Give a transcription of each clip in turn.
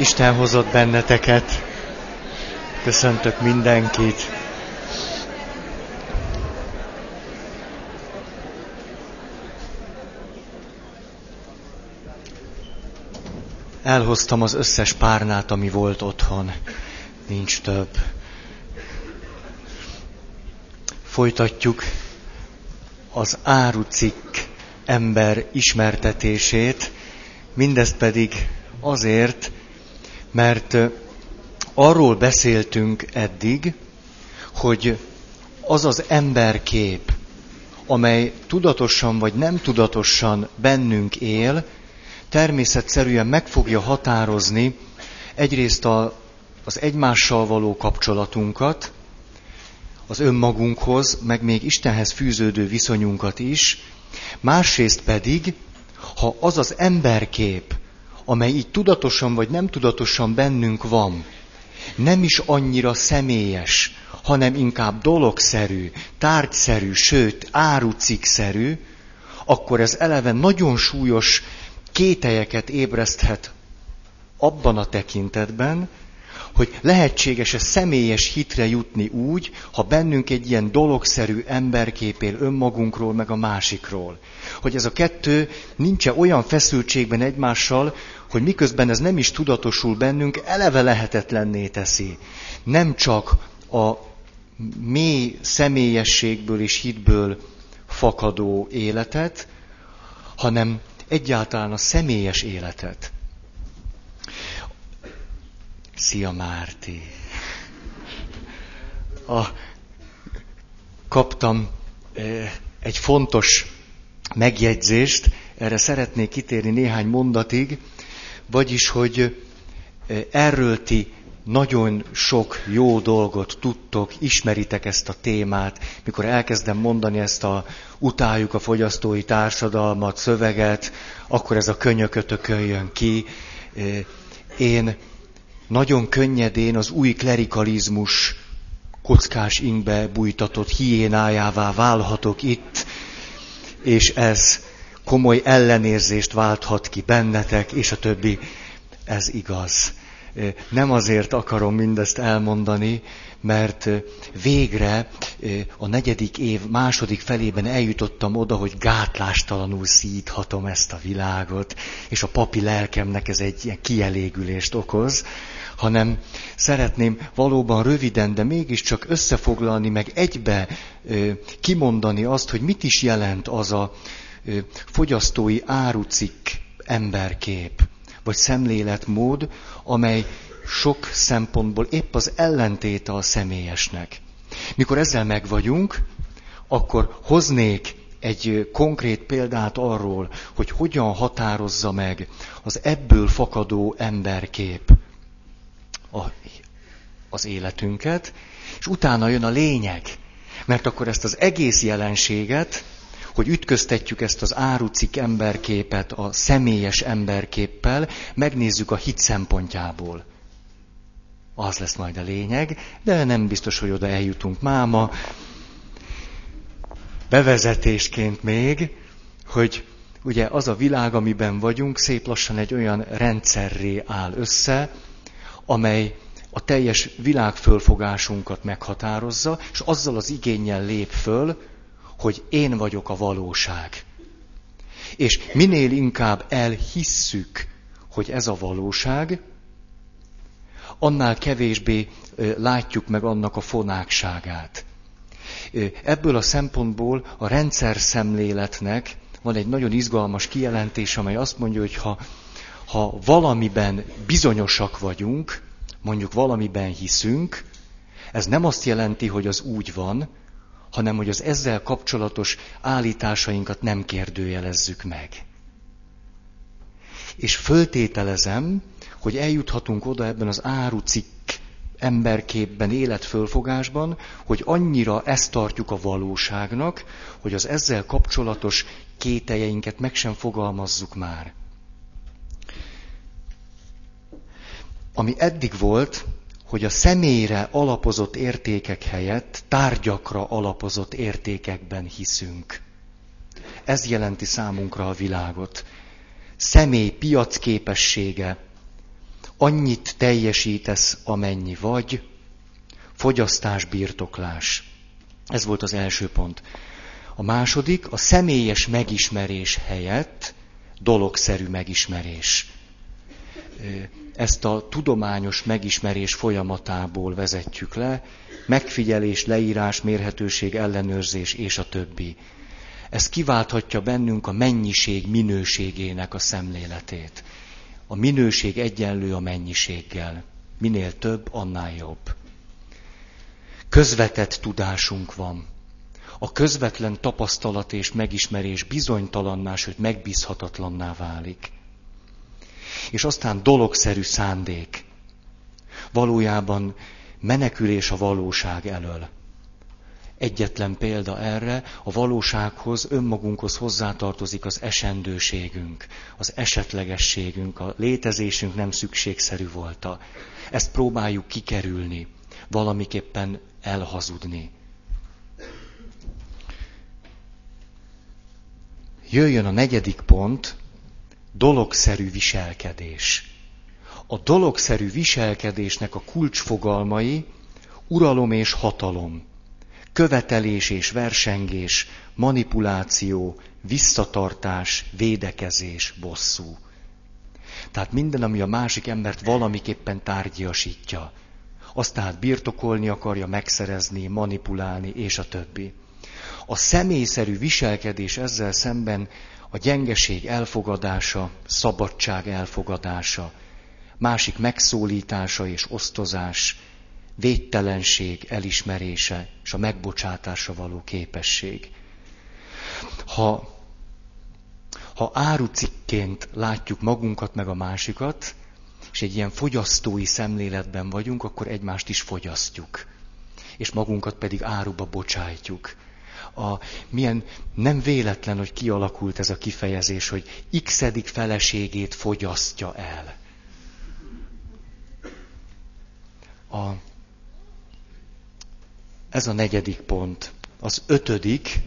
Isten hozott benneteket. Köszöntök mindenkit. Elhoztam az összes párnát, ami volt otthon. Nincs több. Folytatjuk az árucikk ember ismertetését, mindezt pedig azért, mert arról beszéltünk eddig, hogy az az emberkép, amely tudatosan vagy nem tudatosan bennünk él, természetszerűen meg fogja határozni egyrészt a, az egymással való kapcsolatunkat, az önmagunkhoz, meg még Istenhez fűződő viszonyunkat is, másrészt pedig, ha az az emberkép, amely így tudatosan vagy nem tudatosan bennünk van, nem is annyira személyes, hanem inkább dologszerű, tárgyszerű, sőt, árucikszerű, akkor ez eleve nagyon súlyos kételyeket ébreszthet abban a tekintetben, hogy lehetséges-e személyes hitre jutni úgy, ha bennünk egy ilyen dologszerű emberkép él önmagunkról, meg a másikról. Hogy ez a kettő nincs -e olyan feszültségben egymással, hogy miközben ez nem is tudatosul bennünk, eleve lehetetlenné teszi. Nem csak a mély személyességből és hitből fakadó életet, hanem egyáltalán a személyes életet. Szia Márti! A, kaptam e, egy fontos megjegyzést, erre szeretnék kitérni néhány mondatig, vagyis, hogy erről ti nagyon sok jó dolgot tudtok, ismeritek ezt a témát, mikor elkezdem mondani ezt a utáljuk a fogyasztói társadalmat, szöveget, akkor ez a könyökötökön jön ki. Én nagyon könnyedén az új klerikalizmus kockás ingbe bújtatott hiénájává válhatok itt, és ez komoly ellenérzést válthat ki bennetek, és a többi. Ez igaz. Nem azért akarom mindezt elmondani, mert végre a negyedik év második felében eljutottam oda, hogy gátlástalanul szíthatom ezt a világot, és a papi lelkemnek ez egy ilyen kielégülést okoz, hanem szeretném valóban röviden, de mégiscsak összefoglalni, meg egybe kimondani azt, hogy mit is jelent az a fogyasztói árucikk emberkép, vagy szemléletmód, amely sok szempontból épp az ellentéte a személyesnek. Mikor ezzel megvagyunk, akkor hoznék egy konkrét példát arról, hogy hogyan határozza meg az ebből fakadó emberkép a, az életünket, és utána jön a lényeg. Mert akkor ezt az egész jelenséget, hogy ütköztetjük ezt az árucik emberképet a személyes emberképpel, megnézzük a hit szempontjából. Az lesz majd a lényeg, de nem biztos, hogy oda eljutunk máma. Bevezetésként még, hogy ugye az a világ, amiben vagyunk, szép lassan egy olyan rendszerré áll össze, amely a teljes világfölfogásunkat meghatározza, és azzal az igényel lép föl, hogy én vagyok a valóság. És minél inkább elhisszük, hogy ez a valóság, annál kevésbé látjuk meg annak a fonákságát. Ebből a szempontból a rendszer szemléletnek van egy nagyon izgalmas kijelentés, amely azt mondja, hogy ha ha valamiben bizonyosak vagyunk, mondjuk valamiben hiszünk, ez nem azt jelenti, hogy az úgy van, hanem hogy az ezzel kapcsolatos állításainkat nem kérdőjelezzük meg. És föltételezem, hogy eljuthatunk oda ebben az árucikk emberképben, életfölfogásban, hogy annyira ezt tartjuk a valóságnak, hogy az ezzel kapcsolatos kételjeinket meg sem fogalmazzuk már. ami eddig volt, hogy a személyre alapozott értékek helyett tárgyakra alapozott értékekben hiszünk. Ez jelenti számunkra a világot. Személy piacképessége, annyit teljesítesz, amennyi vagy, fogyasztás, birtoklás. Ez volt az első pont. A második, a személyes megismerés helyett dologszerű megismerés. Ezt a tudományos megismerés folyamatából vezetjük le, megfigyelés, leírás, mérhetőség, ellenőrzés és a többi. Ez kiválthatja bennünk a mennyiség minőségének a szemléletét. A minőség egyenlő a mennyiséggel. Minél több, annál jobb. Közvetett tudásunk van. A közvetlen tapasztalat és megismerés bizonytalanná, sőt megbízhatatlanná válik. És aztán dologszerű szándék. Valójában menekülés a valóság elől. Egyetlen példa erre, a valósághoz, önmagunkhoz hozzátartozik az esendőségünk, az esetlegességünk, a létezésünk nem szükségszerű volta. Ezt próbáljuk kikerülni, valamiképpen elhazudni. Jöjjön a negyedik pont, dologszerű viselkedés. A dologszerű viselkedésnek a kulcsfogalmai uralom és hatalom követelés és versengés, manipuláció, visszatartás, védekezés, bosszú. Tehát minden, ami a másik embert valamiképpen tárgyasítja. Azt tehát birtokolni akarja, megszerezni, manipulálni, és a többi. A személyszerű viselkedés ezzel szemben a gyengeség elfogadása, szabadság elfogadása, másik megszólítása és osztozás, védtelenség elismerése és a megbocsátásra való képesség. Ha, ha árucikként látjuk magunkat meg a másikat, és egy ilyen fogyasztói szemléletben vagyunk, akkor egymást is fogyasztjuk. És magunkat pedig áruba bocsájtjuk. A, milyen nem véletlen, hogy kialakult ez a kifejezés, hogy x feleségét fogyasztja el. A, ez a negyedik pont. Az ötödik,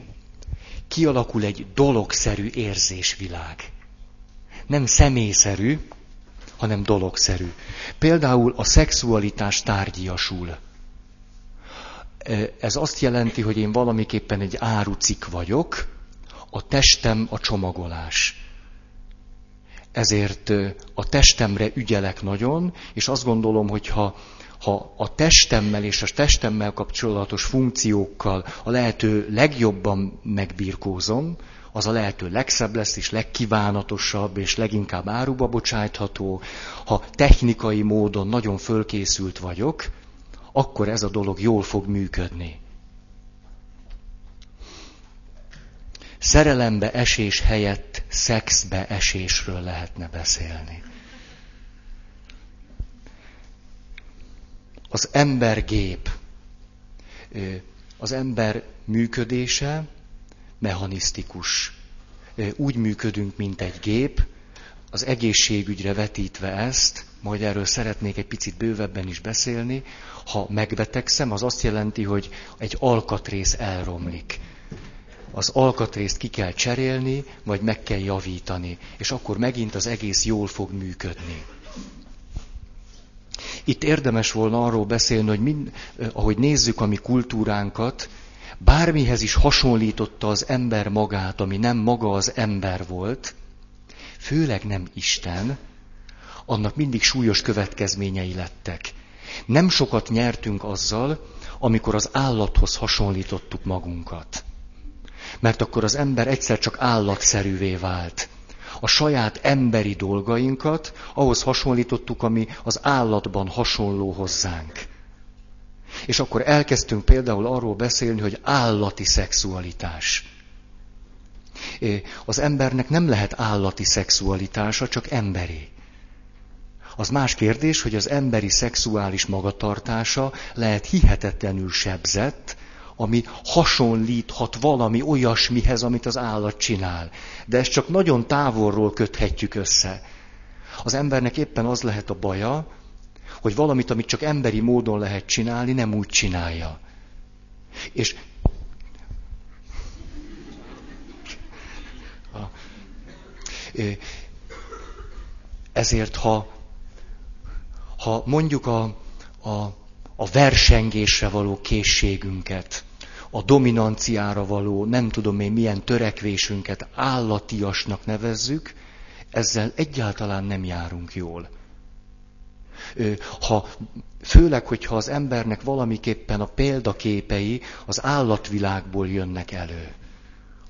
kialakul egy dologszerű érzésvilág. Nem személyszerű, hanem dologszerű. Például a szexualitás tárgyiasul. Ez azt jelenti, hogy én valamiképpen egy árucik vagyok, a testem a csomagolás. Ezért a testemre ügyelek nagyon, és azt gondolom, hogy ha ha a testemmel és a testemmel kapcsolatos funkciókkal a lehető legjobban megbirkózom, az a lehető legszebb lesz, és legkívánatosabb, és leginkább áruba bocsájtható. Ha technikai módon nagyon fölkészült vagyok, akkor ez a dolog jól fog működni. Szerelembe esés helyett szexbe esésről lehetne beszélni. az embergép, az ember működése mechanisztikus. Úgy működünk, mint egy gép, az egészségügyre vetítve ezt, majd erről szeretnék egy picit bővebben is beszélni, ha megbetegszem, az azt jelenti, hogy egy alkatrész elromlik. Az alkatrészt ki kell cserélni, vagy meg kell javítani, és akkor megint az egész jól fog működni. Itt érdemes volna arról beszélni, hogy mind, ahogy nézzük a mi kultúránkat, bármihez is hasonlította az ember magát, ami nem maga az ember volt, főleg nem Isten, annak mindig súlyos következményei lettek. Nem sokat nyertünk azzal, amikor az állathoz hasonlítottuk magunkat. Mert akkor az ember egyszer csak állatszerűvé vált a saját emberi dolgainkat ahhoz hasonlítottuk, ami az állatban hasonló hozzánk. És akkor elkezdtünk például arról beszélni, hogy állati szexualitás. Az embernek nem lehet állati szexualitása, csak emberi. Az más kérdés, hogy az emberi szexuális magatartása lehet hihetetlenül sebzett, ami hasonlíthat valami olyasmihez, amit az állat csinál. De ezt csak nagyon távolról köthetjük össze. Az embernek éppen az lehet a baja, hogy valamit, amit csak emberi módon lehet csinálni, nem úgy csinálja. És ezért, ha Ha mondjuk a, a, a versengésre való készségünket, a dominanciára való, nem tudom én milyen törekvésünket állatiasnak nevezzük, ezzel egyáltalán nem járunk jól. Ha, főleg, hogyha az embernek valamiképpen a példaképei az állatvilágból jönnek elő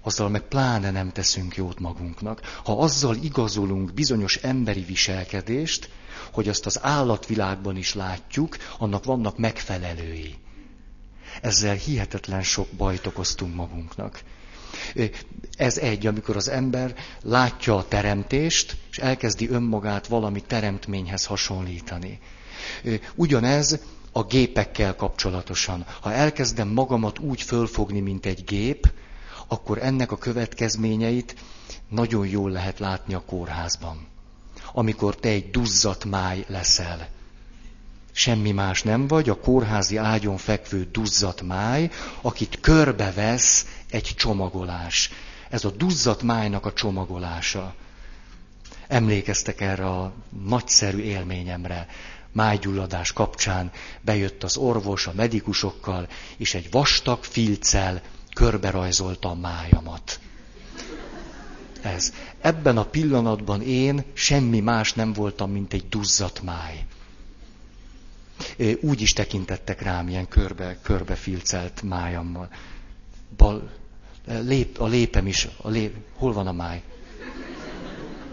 azzal meg pláne nem teszünk jót magunknak. Ha azzal igazolunk bizonyos emberi viselkedést, hogy azt az állatvilágban is látjuk, annak vannak megfelelői. Ezzel hihetetlen sok bajt okoztunk magunknak. Ez egy, amikor az ember látja a teremtést, és elkezdi önmagát valami teremtményhez hasonlítani. Ugyanez a gépekkel kapcsolatosan. Ha elkezdem magamat úgy fölfogni, mint egy gép, akkor ennek a következményeit nagyon jól lehet látni a kórházban. Amikor te egy duzzat máj leszel. Semmi más nem vagy, a kórházi ágyon fekvő duzzat máj, akit körbevesz egy csomagolás. Ez a duzzat májnak a csomagolása. Emlékeztek erre a nagyszerű élményemre. Májgyulladás kapcsán bejött az orvos a medikusokkal, és egy vastag filccel körberajzolta a májamat. Ez. Ebben a pillanatban én semmi más nem voltam, mint egy duzzat máj. Úgy is tekintettek rám ilyen körbe, körbefilcelt májammal. Bal, lép, a lépem is, a lép, hol van a máj?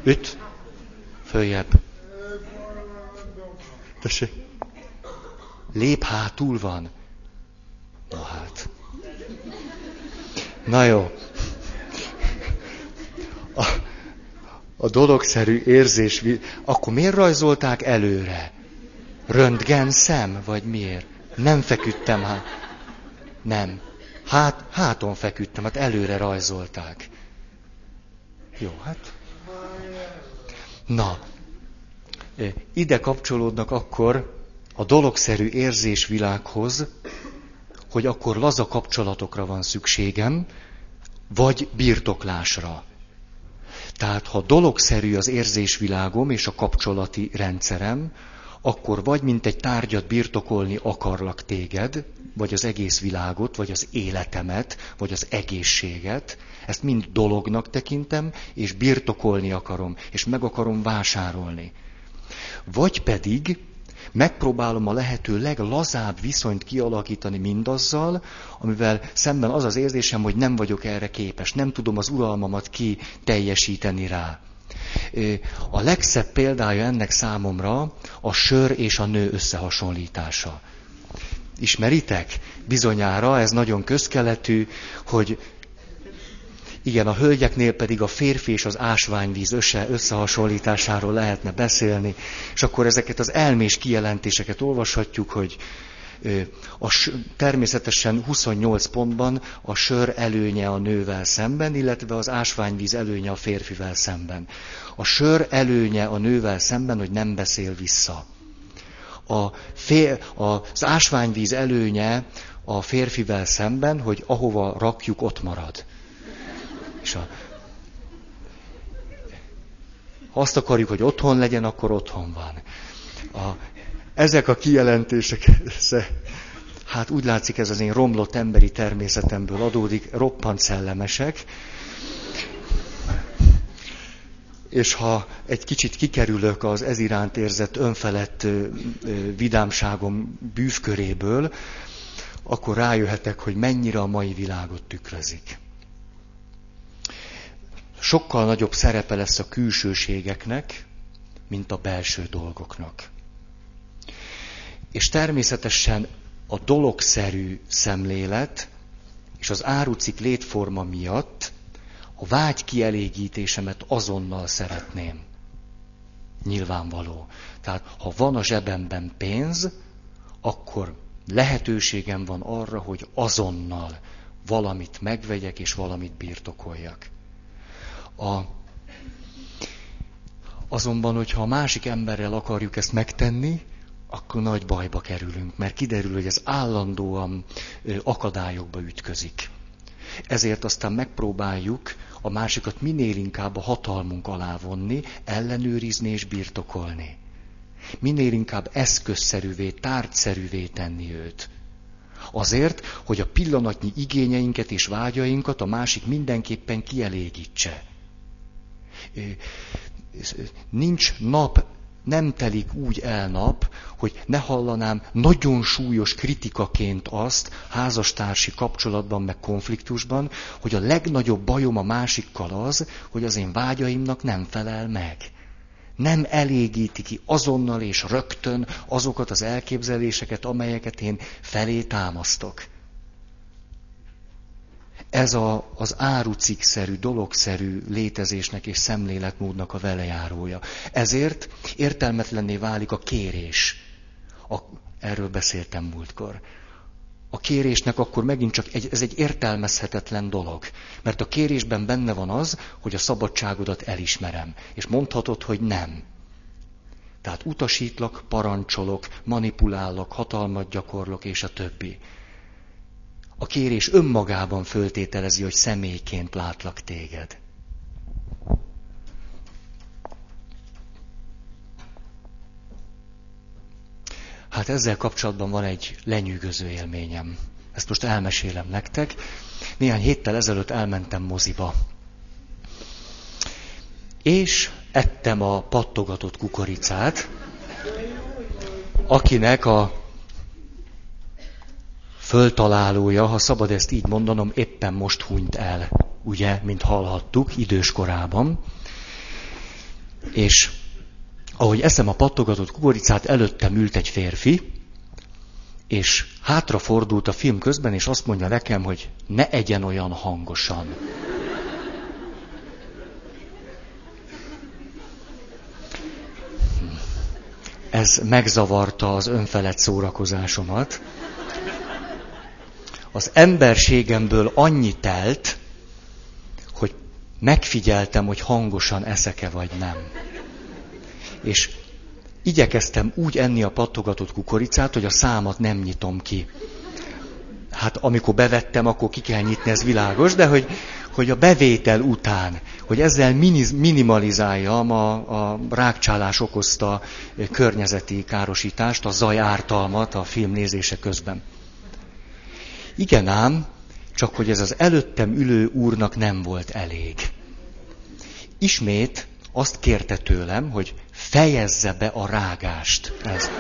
Öt? Följebb. Tessék. Lép hátul van. Na hát. Na jó. A, a dologszerű érzés, akkor miért rajzolták előre? Röntgen szem, vagy miért? Nem feküdtem hát. Nem. Hát, háton feküdtem, hát előre rajzolták. Jó, hát. Na, ide kapcsolódnak akkor a dologszerű érzésvilághoz hogy akkor laza kapcsolatokra van szükségem, vagy birtoklásra. Tehát ha dologszerű az érzésvilágom és a kapcsolati rendszerem, akkor vagy mint egy tárgyat birtokolni akarlak téged, vagy az egész világot, vagy az életemet, vagy az egészséget, ezt mind dolognak tekintem, és birtokolni akarom, és meg akarom vásárolni. Vagy pedig megpróbálom a lehető leglazább viszonyt kialakítani mindazzal, amivel szemben az az érzésem, hogy nem vagyok erre képes, nem tudom az uralmamat ki teljesíteni rá. A legszebb példája ennek számomra a sör és a nő összehasonlítása. Ismeritek? Bizonyára ez nagyon közkeletű, hogy igen, a hölgyeknél pedig a férfi és az ásványvíz össze, összehasonlításáról lehetne beszélni, és akkor ezeket az elmés kijelentéseket olvashatjuk, hogy a, természetesen 28 pontban a sör előnye a nővel szemben, illetve az ásványvíz előnye a férfivel szemben. A sör előnye a nővel szemben, hogy nem beszél vissza. A fél, az ásványvíz előnye a férfivel szemben, hogy ahova rakjuk, ott marad. És a, ha azt akarjuk, hogy otthon legyen, akkor otthon van. A, ezek a kijelentések, hát úgy látszik ez az én romlott emberi természetemből adódik, roppant szellemesek. És ha egy kicsit kikerülök az ez iránt érzett önfelett vidámságom bűvköréből, akkor rájöhetek, hogy mennyire a mai világot tükrözik sokkal nagyobb szerepe lesz a külsőségeknek, mint a belső dolgoknak. És természetesen a dologszerű szemlélet és az árucik létforma miatt a vágy kielégítésemet azonnal szeretném. Nyilvánvaló. Tehát, ha van a zsebemben pénz, akkor lehetőségem van arra, hogy azonnal valamit megvegyek és valamit birtokoljak. A, azonban, hogyha a másik emberrel akarjuk ezt megtenni, akkor nagy bajba kerülünk, mert kiderül, hogy ez állandóan akadályokba ütközik. Ezért aztán megpróbáljuk a másikat minél inkább a hatalmunk alá vonni, ellenőrizni és birtokolni. Minél inkább eszközszerűvé, tárgyszerűvé tenni őt. Azért, hogy a pillanatnyi igényeinket és vágyainkat a másik mindenképpen kielégítse. Nincs nap, nem telik úgy el nap, hogy ne hallanám nagyon súlyos kritikaként azt házastársi kapcsolatban, meg konfliktusban, hogy a legnagyobb bajom a másikkal az, hogy az én vágyaimnak nem felel meg. Nem elégíti ki azonnal és rögtön azokat az elképzeléseket, amelyeket én felé támasztok. Ez a, az árucikszerű, dologszerű létezésnek és szemléletmódnak a velejárója. Ezért értelmetlenné válik a kérés. A, erről beszéltem múltkor. A kérésnek akkor megint csak egy, ez egy értelmezhetetlen dolog. Mert a kérésben benne van az, hogy a szabadságodat elismerem. És mondhatod, hogy nem. Tehát utasítlak, parancsolok, manipulálok, hatalmat gyakorlok, és a többi. A kérés önmagában föltételezi, hogy személyként látlak téged. Hát ezzel kapcsolatban van egy lenyűgöző élményem. Ezt most elmesélem nektek. Néhány héttel ezelőtt elmentem moziba. És ettem a pattogatott kukoricát, akinek a föltalálója, ha szabad ezt így mondanom, éppen most hunyt el, ugye, mint hallhattuk, idős korában. És ahogy eszem a pattogatott kukoricát, előttem ült egy férfi, és hátrafordult a film közben, és azt mondja nekem, hogy ne egyen olyan hangosan. Ez megzavarta az önfelett szórakozásomat az emberségemből annyi telt, hogy megfigyeltem, hogy hangosan eszeke vagy nem. És igyekeztem úgy enni a pattogatott kukoricát, hogy a számat nem nyitom ki. Hát amikor bevettem, akkor ki kell nyitni, ez világos, de hogy, hogy a bevétel után, hogy ezzel minimalizáljam a, a rákcsálás okozta környezeti károsítást, a zaj ártalmat a film nézése közben. Igen ám, csak hogy ez az előttem ülő úrnak nem volt elég. Ismét azt kérte tőlem, hogy fejezze be a rágást. Ez.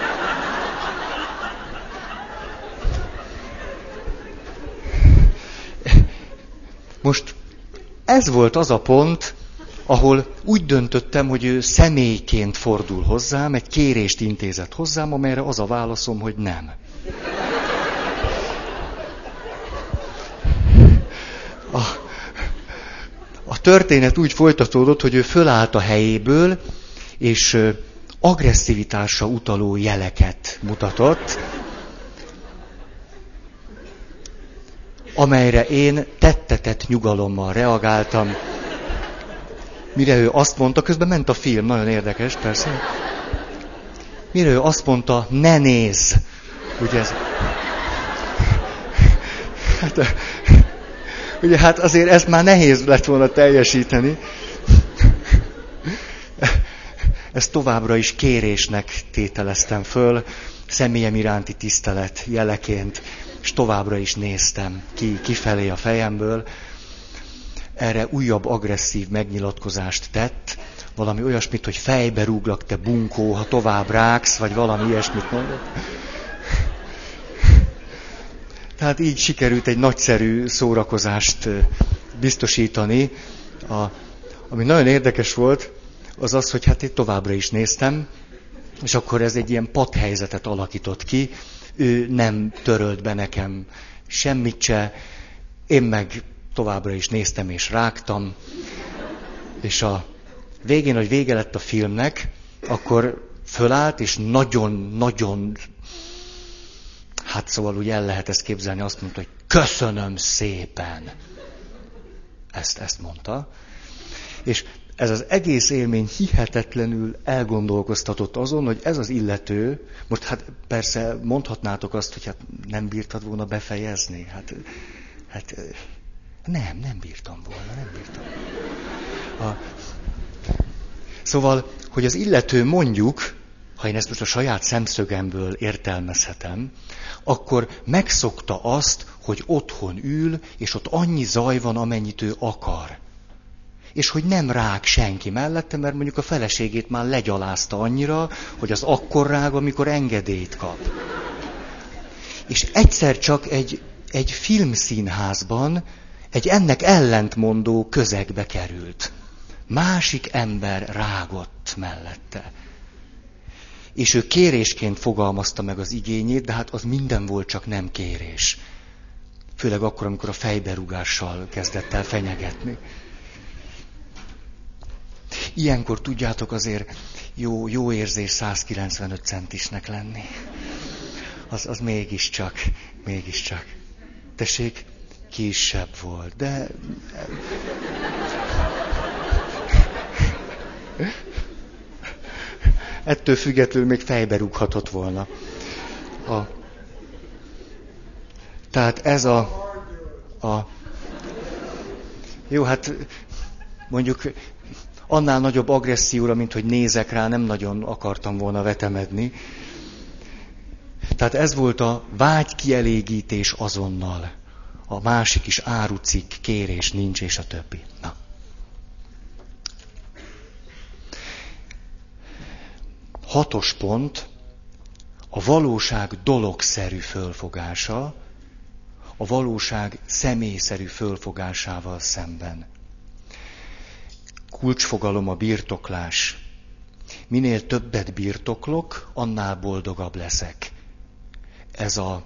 Most ez volt az a pont, ahol úgy döntöttem, hogy ő személyként fordul hozzám, egy kérést intézett hozzám, amelyre az a válaszom, hogy nem. A, a történet úgy folytatódott, hogy ő fölállt a helyéből, és agresszivitásra utaló jeleket mutatott, amelyre én tettetett nyugalommal reagáltam. Mire ő azt mondta, közben ment a film, nagyon érdekes, persze. Mire ő azt mondta, ne néz. Ugye ez... Hát, Ugye hát azért ezt már nehéz lett volna teljesíteni. Ezt továbbra is kérésnek tételeztem föl, személyem iránti tisztelet jeleként, és továbbra is néztem ki, kifelé a fejemből. Erre újabb agresszív megnyilatkozást tett, valami olyasmit, hogy fejbe rúglak, te bunkó, ha tovább ráksz, vagy valami ilyesmit mondott. Tehát így sikerült egy nagyszerű szórakozást biztosítani. A, ami nagyon érdekes volt, az az, hogy hát én továbbra is néztem, és akkor ez egy ilyen padhelyzetet alakított ki. Ő nem törölt be nekem semmit se, én meg továbbra is néztem és rágtam. És a végén, hogy vége lett a filmnek, akkor fölállt, és nagyon-nagyon Hát szóval úgy el lehet ezt képzelni, azt mondta, hogy köszönöm szépen. Ezt, ezt mondta. És ez az egész élmény hihetetlenül elgondolkoztatott azon, hogy ez az illető, most hát persze mondhatnátok azt, hogy hát nem bírtad volna befejezni. Hát, hát nem, nem bírtam volna, nem bírtam. A, szóval, hogy az illető mondjuk ha én ezt most a saját szemszögemből értelmezhetem, akkor megszokta azt, hogy otthon ül, és ott annyi zaj van, amennyit ő akar. És hogy nem rág senki mellette, mert mondjuk a feleségét már legyalázta annyira, hogy az akkor rág, amikor engedélyt kap. És egyszer csak egy, egy filmszínházban egy ennek ellentmondó közegbe került. Másik ember rágott mellette. És ő kérésként fogalmazta meg az igényét, de hát az minden volt, csak nem kérés. Főleg akkor, amikor a fejberúgással kezdett el fenyegetni. Ilyenkor tudjátok azért jó, jó érzés 195 centisnek lenni. Az, az mégiscsak, mégiscsak. Tessék, kisebb volt, de... Ettől függetlenül még fejbe rúghatott volna. A... Tehát ez a, a... Jó, hát mondjuk annál nagyobb agresszióra, mint hogy nézek rá, nem nagyon akartam volna vetemedni. Tehát ez volt a vágy kielégítés azonnal. A másik is árucik, kérés nincs, és a többi. Na. Hatos pont, a valóság dologszerű fölfogása, a valóság személyszerű fölfogásával szemben. Kulcsfogalom a birtoklás. Minél többet birtoklok, annál boldogabb leszek. Ez a,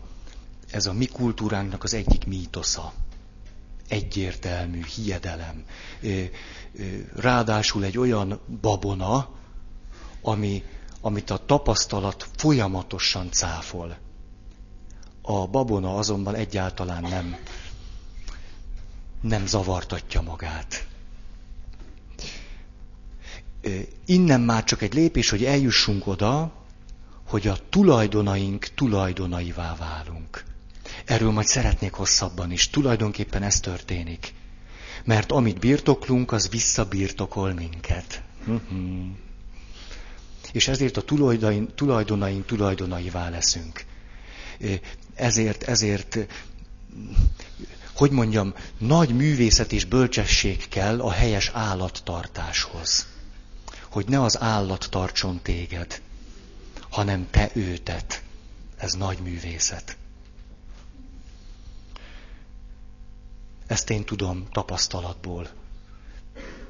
ez a mi kultúránknak az egyik mítosza. Egyértelmű, hiedelem. Ráadásul egy olyan babona, ami, amit a tapasztalat folyamatosan cáfol. A babona azonban egyáltalán nem, nem zavartatja magát. Innen már csak egy lépés, hogy eljussunk oda, hogy a tulajdonaink tulajdonaivá válunk. Erről majd szeretnék hosszabban is. Tulajdonképpen ez történik. Mert amit birtoklunk, az visszabirtokol minket. Uh-huh és ezért a tulajdonaink, tulajdonaink tulajdonaivá leszünk. Ezért, ezért, hogy mondjam, nagy művészet és bölcsesség kell a helyes állattartáshoz. Hogy ne az állat tartson téged, hanem te őtet. Ez nagy művészet. Ezt én tudom tapasztalatból.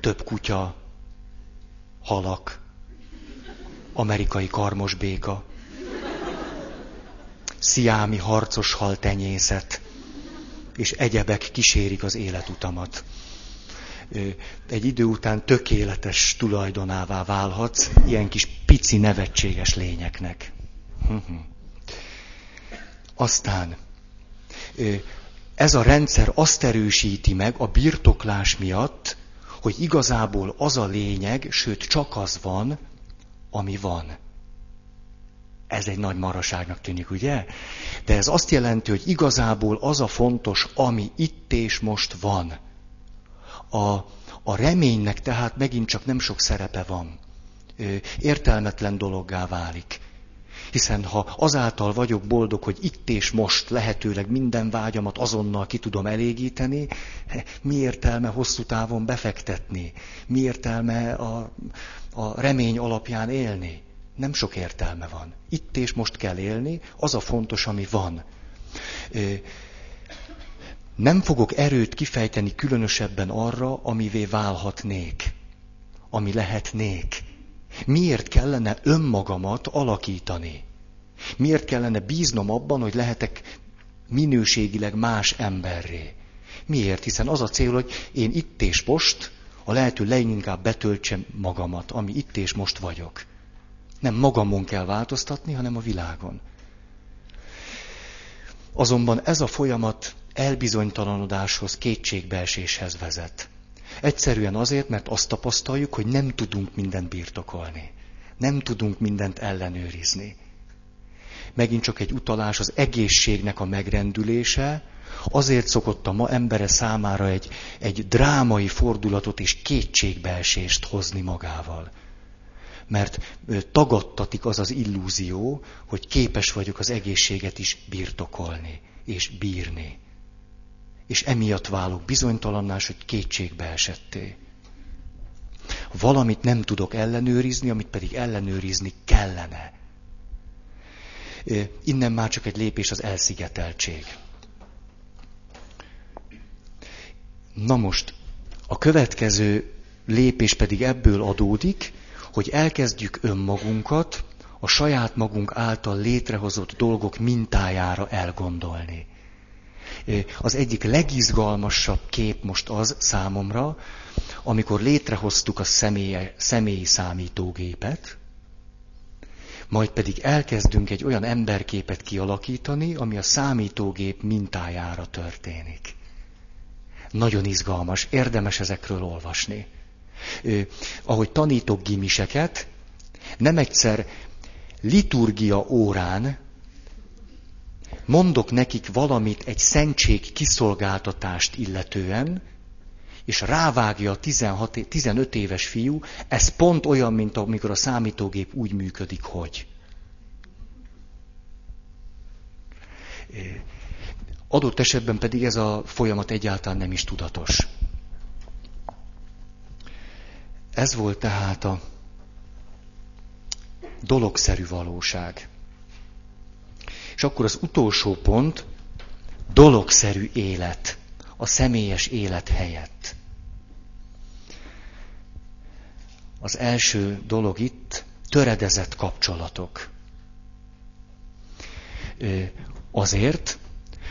Több kutya, halak, amerikai karmos béka, sziámi harcos hal tenyészet, és egyebek kísérik az életutamat. Egy idő után tökéletes tulajdonává válhatsz ilyen kis pici nevetséges lényeknek. Aztán ez a rendszer azt erősíti meg a birtoklás miatt, hogy igazából az a lényeg, sőt csak az van, ami van. Ez egy nagy maraságnak tűnik, ugye? De ez azt jelenti, hogy igazából az a fontos, ami itt és most van. A, a reménynek tehát megint csak nem sok szerepe van. Értelmetlen dologgá válik. Hiszen ha azáltal vagyok boldog, hogy itt és most lehetőleg minden vágyamat azonnal ki tudom elégíteni, mi értelme hosszú távon befektetni? Mi értelme a, a remény alapján élni. Nem sok értelme van. Itt és most kell élni, az a fontos, ami van. Nem fogok erőt kifejteni különösebben arra, amivé válhatnék, ami lehetnék. Miért kellene önmagamat alakítani? Miért kellene bíznom abban, hogy lehetek minőségileg más emberré? Miért? Hiszen az a cél, hogy én itt és most a lehető leginkább betöltsem magamat, ami itt és most vagyok. Nem magamon kell változtatni, hanem a világon. Azonban ez a folyamat elbizonytalanodáshoz, kétségbeeséshez vezet. Egyszerűen azért, mert azt tapasztaljuk, hogy nem tudunk mindent birtokolni. Nem tudunk mindent ellenőrizni. Megint csak egy utalás az egészségnek a megrendülése, Azért szokott a ma embere számára egy, egy drámai fordulatot és kétségbeesést hozni magával. mert tagadtatik az az illúzió, hogy képes vagyok az egészséget is birtokolni és bírni. És emiatt válok bizonytalannás, hogy kétségbe esetté. Valamit nem tudok ellenőrizni, amit pedig ellenőrizni kellene. Innen már csak egy lépés az elszigeteltség. Na most, a következő lépés pedig ebből adódik, hogy elkezdjük önmagunkat a saját magunk által létrehozott dolgok mintájára elgondolni. Az egyik legizgalmasabb kép most az számomra, amikor létrehoztuk a személye, személyi számítógépet, majd pedig elkezdünk egy olyan emberképet kialakítani, ami a számítógép mintájára történik. Nagyon izgalmas, érdemes ezekről olvasni. Ahogy tanítok gimiseket, nem egyszer liturgia órán mondok nekik valamit egy szentség kiszolgáltatást illetően, és rávágja a 16, 15 éves fiú, ez pont olyan, mint amikor a számítógép úgy működik, hogy. Adott esetben pedig ez a folyamat egyáltalán nem is tudatos. Ez volt tehát a dologszerű valóság. És akkor az utolsó pont, dologszerű élet, a személyes élet helyett. Az első dolog itt, töredezett kapcsolatok. Azért,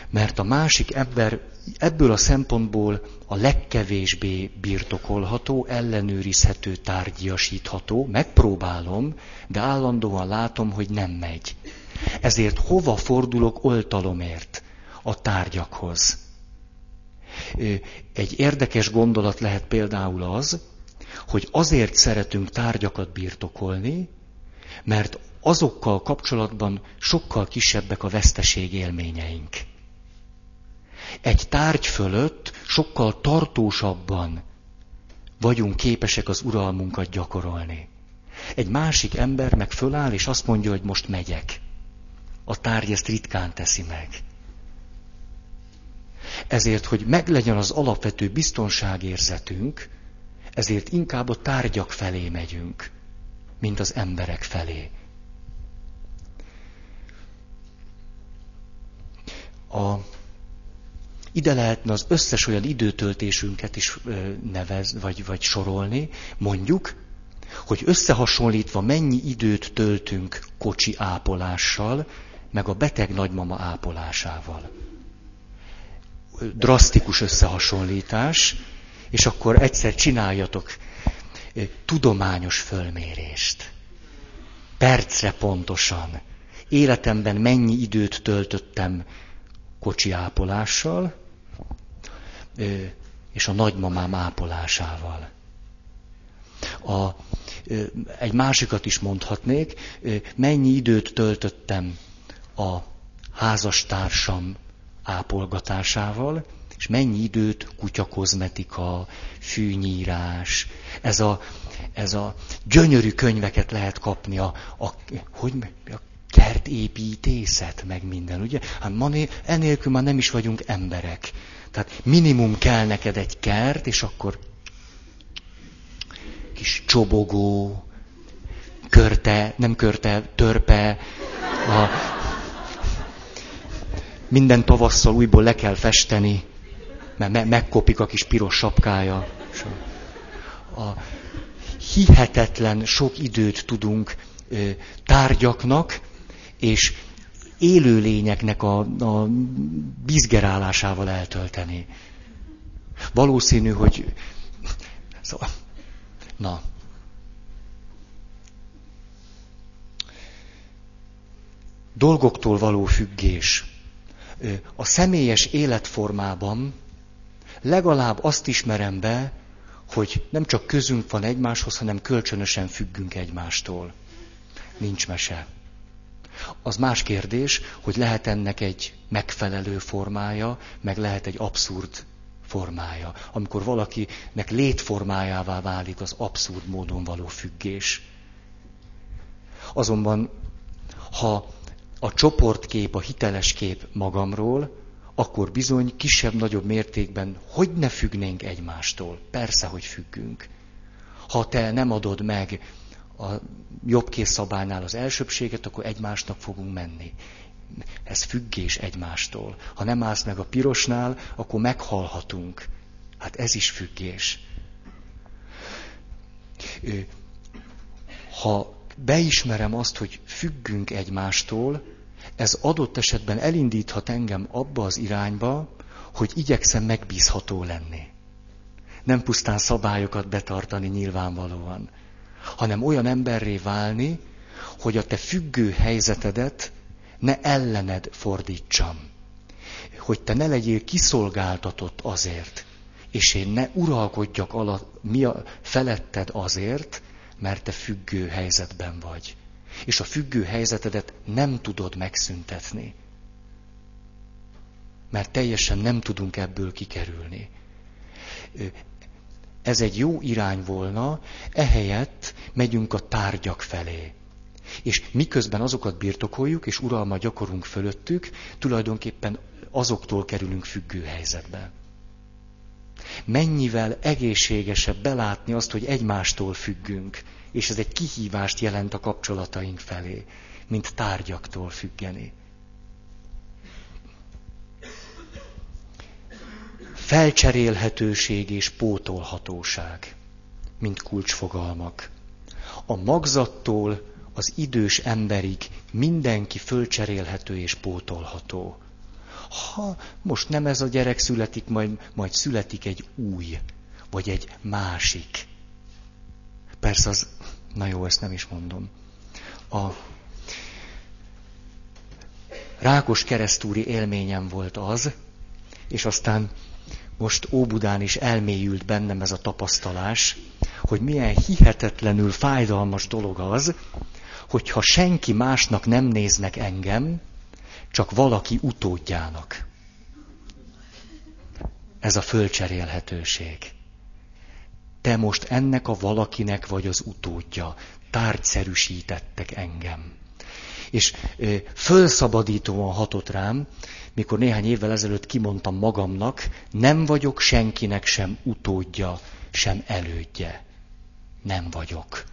mert a másik ember ebből a szempontból a legkevésbé birtokolható, ellenőrizhető, tárgyasítható, megpróbálom, de állandóan látom, hogy nem megy. Ezért hova fordulok oltalomért? A tárgyakhoz. Egy érdekes gondolat lehet például az, hogy azért szeretünk tárgyakat birtokolni, mert azokkal kapcsolatban sokkal kisebbek a veszteség élményeink. Egy tárgy fölött sokkal tartósabban vagyunk képesek az uralmunkat gyakorolni. Egy másik ember meg föláll, és azt mondja, hogy most megyek. A tárgy ezt ritkán teszi meg. Ezért, hogy meglegyen az alapvető biztonságérzetünk, ezért inkább a tárgyak felé megyünk, mint az emberek felé. A ide lehetne az összes olyan időtöltésünket is nevez, vagy, vagy sorolni, mondjuk, hogy összehasonlítva mennyi időt töltünk kocsi ápolással, meg a beteg nagymama ápolásával. Drasztikus összehasonlítás, és akkor egyszer csináljatok tudományos fölmérést. Percre pontosan. Életemben mennyi időt töltöttem kocsi ápolással, és a nagymamám ápolásával. A, egy másikat is mondhatnék, mennyi időt töltöttem a házastársam ápolgatásával, és mennyi időt kutyakozmetika, fűnyírás, ez a, ez a gyönyörű könyveket lehet kapni, a, a, hogy, a kertépítészet, meg minden, ugye? Hát ma enélkül már nem is vagyunk emberek. Tehát minimum kell neked egy kert, és akkor kis csobogó, körte, nem körte, törpe, a, minden tavasszal újból le kell festeni, mert me- megkopik a kis piros sapkája. A hihetetlen sok időt tudunk tárgyaknak, és élőlényeknek a, a bizgerálásával eltölteni. Valószínű, hogy... Szóval, na. Dolgoktól való függés. A személyes életformában legalább azt ismerem be, hogy nem csak közünk van egymáshoz, hanem kölcsönösen függünk egymástól. Nincs mese. Az más kérdés, hogy lehet ennek egy megfelelő formája, meg lehet egy abszurd formája. Amikor valakinek létformájává válik az abszurd módon való függés. Azonban, ha a csoportkép, a hiteles kép magamról, akkor bizony kisebb-nagyobb mértékben hogy ne függnénk egymástól. Persze, hogy függünk. Ha te nem adod meg a jobb szabálynál az elsőbséget, akkor egymásnak fogunk menni. Ez függés egymástól. Ha nem állsz meg a pirosnál, akkor meghalhatunk. Hát ez is függés. Ha beismerem azt, hogy függünk egymástól, ez adott esetben elindíthat engem abba az irányba, hogy igyekszem megbízható lenni. Nem pusztán szabályokat betartani nyilvánvalóan, hanem olyan emberré válni, hogy a te függő helyzetedet ne ellened fordítsam. Hogy te ne legyél kiszolgáltatott azért, és én ne uralkodjak alatt, mi a feletted azért, mert te függő helyzetben vagy. És a függő helyzetedet nem tudod megszüntetni. Mert teljesen nem tudunk ebből kikerülni. Ez egy jó irány volna, ehelyett megyünk a tárgyak felé. És miközben azokat birtokoljuk, és uralma gyakorunk fölöttük, tulajdonképpen azoktól kerülünk függő helyzetbe. Mennyivel egészségesebb belátni azt, hogy egymástól függünk, és ez egy kihívást jelent a kapcsolataink felé, mint tárgyaktól függeni. Felcserélhetőség és pótolhatóság, mint kulcsfogalmak. A magzattól az idős emberig mindenki fölcserélhető és pótolható. Ha most nem ez a gyerek születik, majd, majd születik egy új, vagy egy másik. Persze az, na jó, ezt nem is mondom. A rákos keresztúri élményem volt az, és aztán most Óbudán is elmélyült bennem ez a tapasztalás, hogy milyen hihetetlenül fájdalmas dolog az, hogyha senki másnak nem néznek engem, csak valaki utódjának. Ez a fölcserélhetőség. Te most ennek a valakinek vagy az utódja. Tárgyszerűsítettek engem. És fölszabadítóan hatott rám, mikor néhány évvel ezelőtt kimondtam magamnak, nem vagyok senkinek sem utódja, sem elődje. Nem vagyok.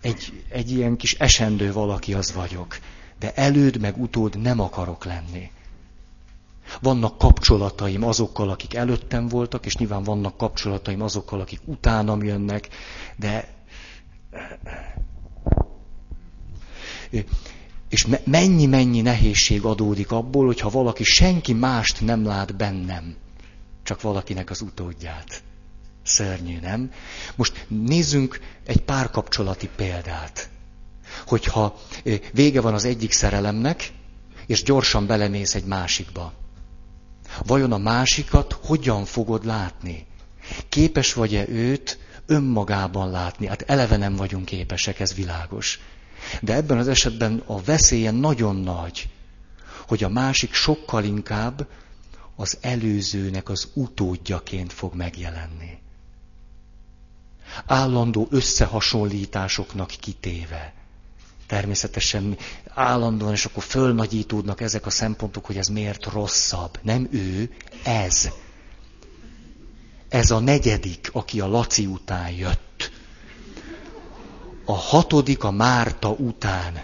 Egy, egy ilyen kis esendő valaki az vagyok, de előd meg utód nem akarok lenni. Vannak kapcsolataim azokkal, akik előttem voltak, és nyilván vannak kapcsolataim azokkal, akik utánam jönnek, de... És mennyi-mennyi nehézség adódik abból, hogyha valaki senki mást nem lát bennem, csak valakinek az utódját. Szörnyű, nem? Most nézzünk egy párkapcsolati példát. Hogyha vége van az egyik szerelemnek, és gyorsan belemész egy másikba. Vajon a másikat hogyan fogod látni? Képes vagy-e őt önmagában látni? Hát eleve nem vagyunk képesek, ez világos. De ebben az esetben a veszélye nagyon nagy, hogy a másik sokkal inkább az előzőnek az utódjaként fog megjelenni. Állandó összehasonlításoknak kitéve. Természetesen állandóan, és akkor fölnagyítódnak ezek a szempontok, hogy ez miért rosszabb. Nem ő, ez. Ez a negyedik, aki a Laci után jött. A hatodik a Márta után.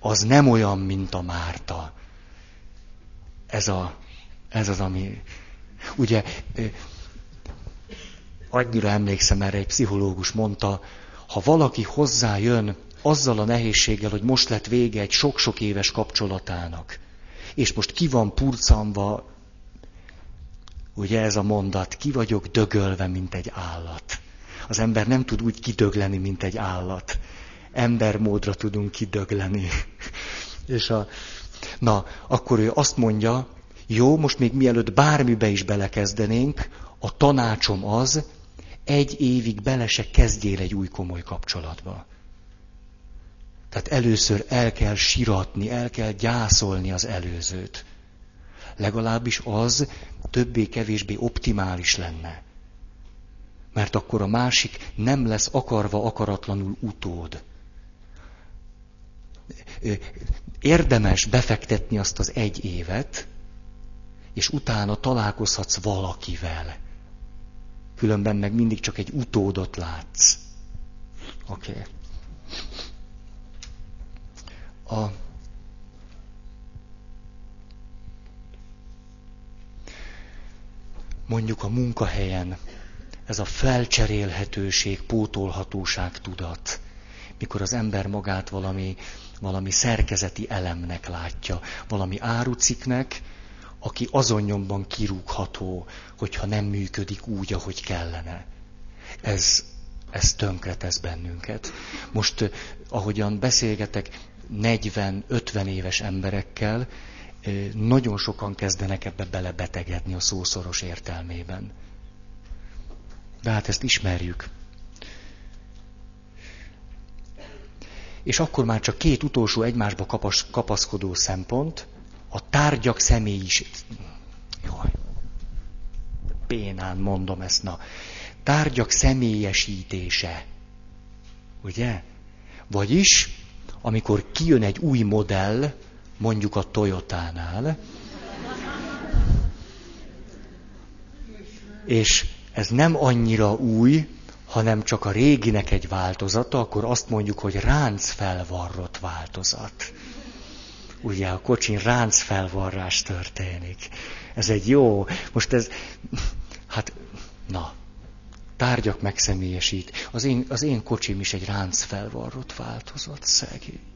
Az nem olyan, mint a Márta. Ez, a, ez az, ami... Ugye, annyira emlékszem erre, egy pszichológus mondta, ha valaki hozzájön azzal a nehézséggel, hogy most lett vége egy sok-sok éves kapcsolatának, és most ki van purcanva, ugye ez a mondat, ki vagyok dögölve, mint egy állat. Az ember nem tud úgy kidögleni, mint egy állat. Embermódra tudunk kidögleni. és a, na, akkor ő azt mondja, jó, most még mielőtt bármibe is belekezdenénk, a tanácsom az, egy évig bele se kezdjél egy új komoly kapcsolatba. Tehát először el kell siratni, el kell gyászolni az előzőt. Legalábbis az többé-kevésbé optimális lenne. Mert akkor a másik nem lesz akarva akaratlanul utód. érdemes befektetni azt az egy évet, és utána találkozhatsz valakivel. Különben meg mindig csak egy utódot látsz. Oké. Okay. Mondjuk a munkahelyen ez a felcserélhetőség, pótolhatóság tudat, mikor az ember magát valami, valami szerkezeti elemnek látja, valami áruciknek, aki azon nyomban kirúgható, hogyha nem működik úgy, ahogy kellene. Ez, ez tönkretesz bennünket. Most, ahogyan beszélgetek 40-50 éves emberekkel, nagyon sokan kezdenek ebbe belebetegedni a szószoros értelmében. De hát ezt ismerjük. És akkor már csak két utolsó egymásba kapas, kapaszkodó szempont, a tárgyak személyiség. Jaj, bénán mondom ezt, na. Tárgyak személyesítése. Ugye? Vagyis, amikor kijön egy új modell, mondjuk a Toyotánál, és ez nem annyira új, hanem csak a réginek egy változata, akkor azt mondjuk, hogy ránc felvarrott változat. Ugye a kocsin ránc felvarrás történik. Ez egy jó, most ez, hát, na, tárgyak megszemélyesít. Az én, az én kocsim is egy ránc felvarrott változat, szegény.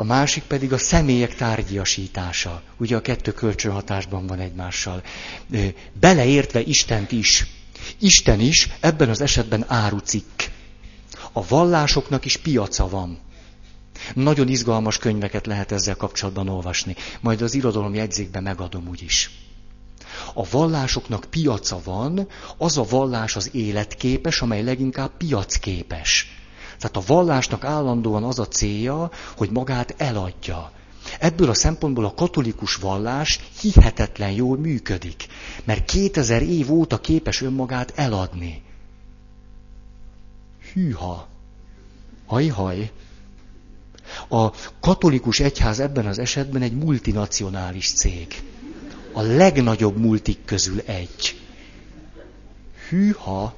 A másik pedig a személyek tárgyiasítása. Ugye a kettő kölcsönhatásban van egymással. Beleértve Istent is. Isten is ebben az esetben árucikk. A vallásoknak is piaca van. Nagyon izgalmas könyveket lehet ezzel kapcsolatban olvasni. Majd az irodalom jegyzékben megadom úgyis. A vallásoknak piaca van, az a vallás az életképes, amely leginkább piacképes. Tehát a vallásnak állandóan az a célja, hogy magát eladja. Ebből a szempontból a katolikus vallás hihetetlen jól működik, mert 2000 év óta képes önmagát eladni. Hűha! Haj-haj! A katolikus egyház ebben az esetben egy multinacionális cég. A legnagyobb multik közül egy. Hűha!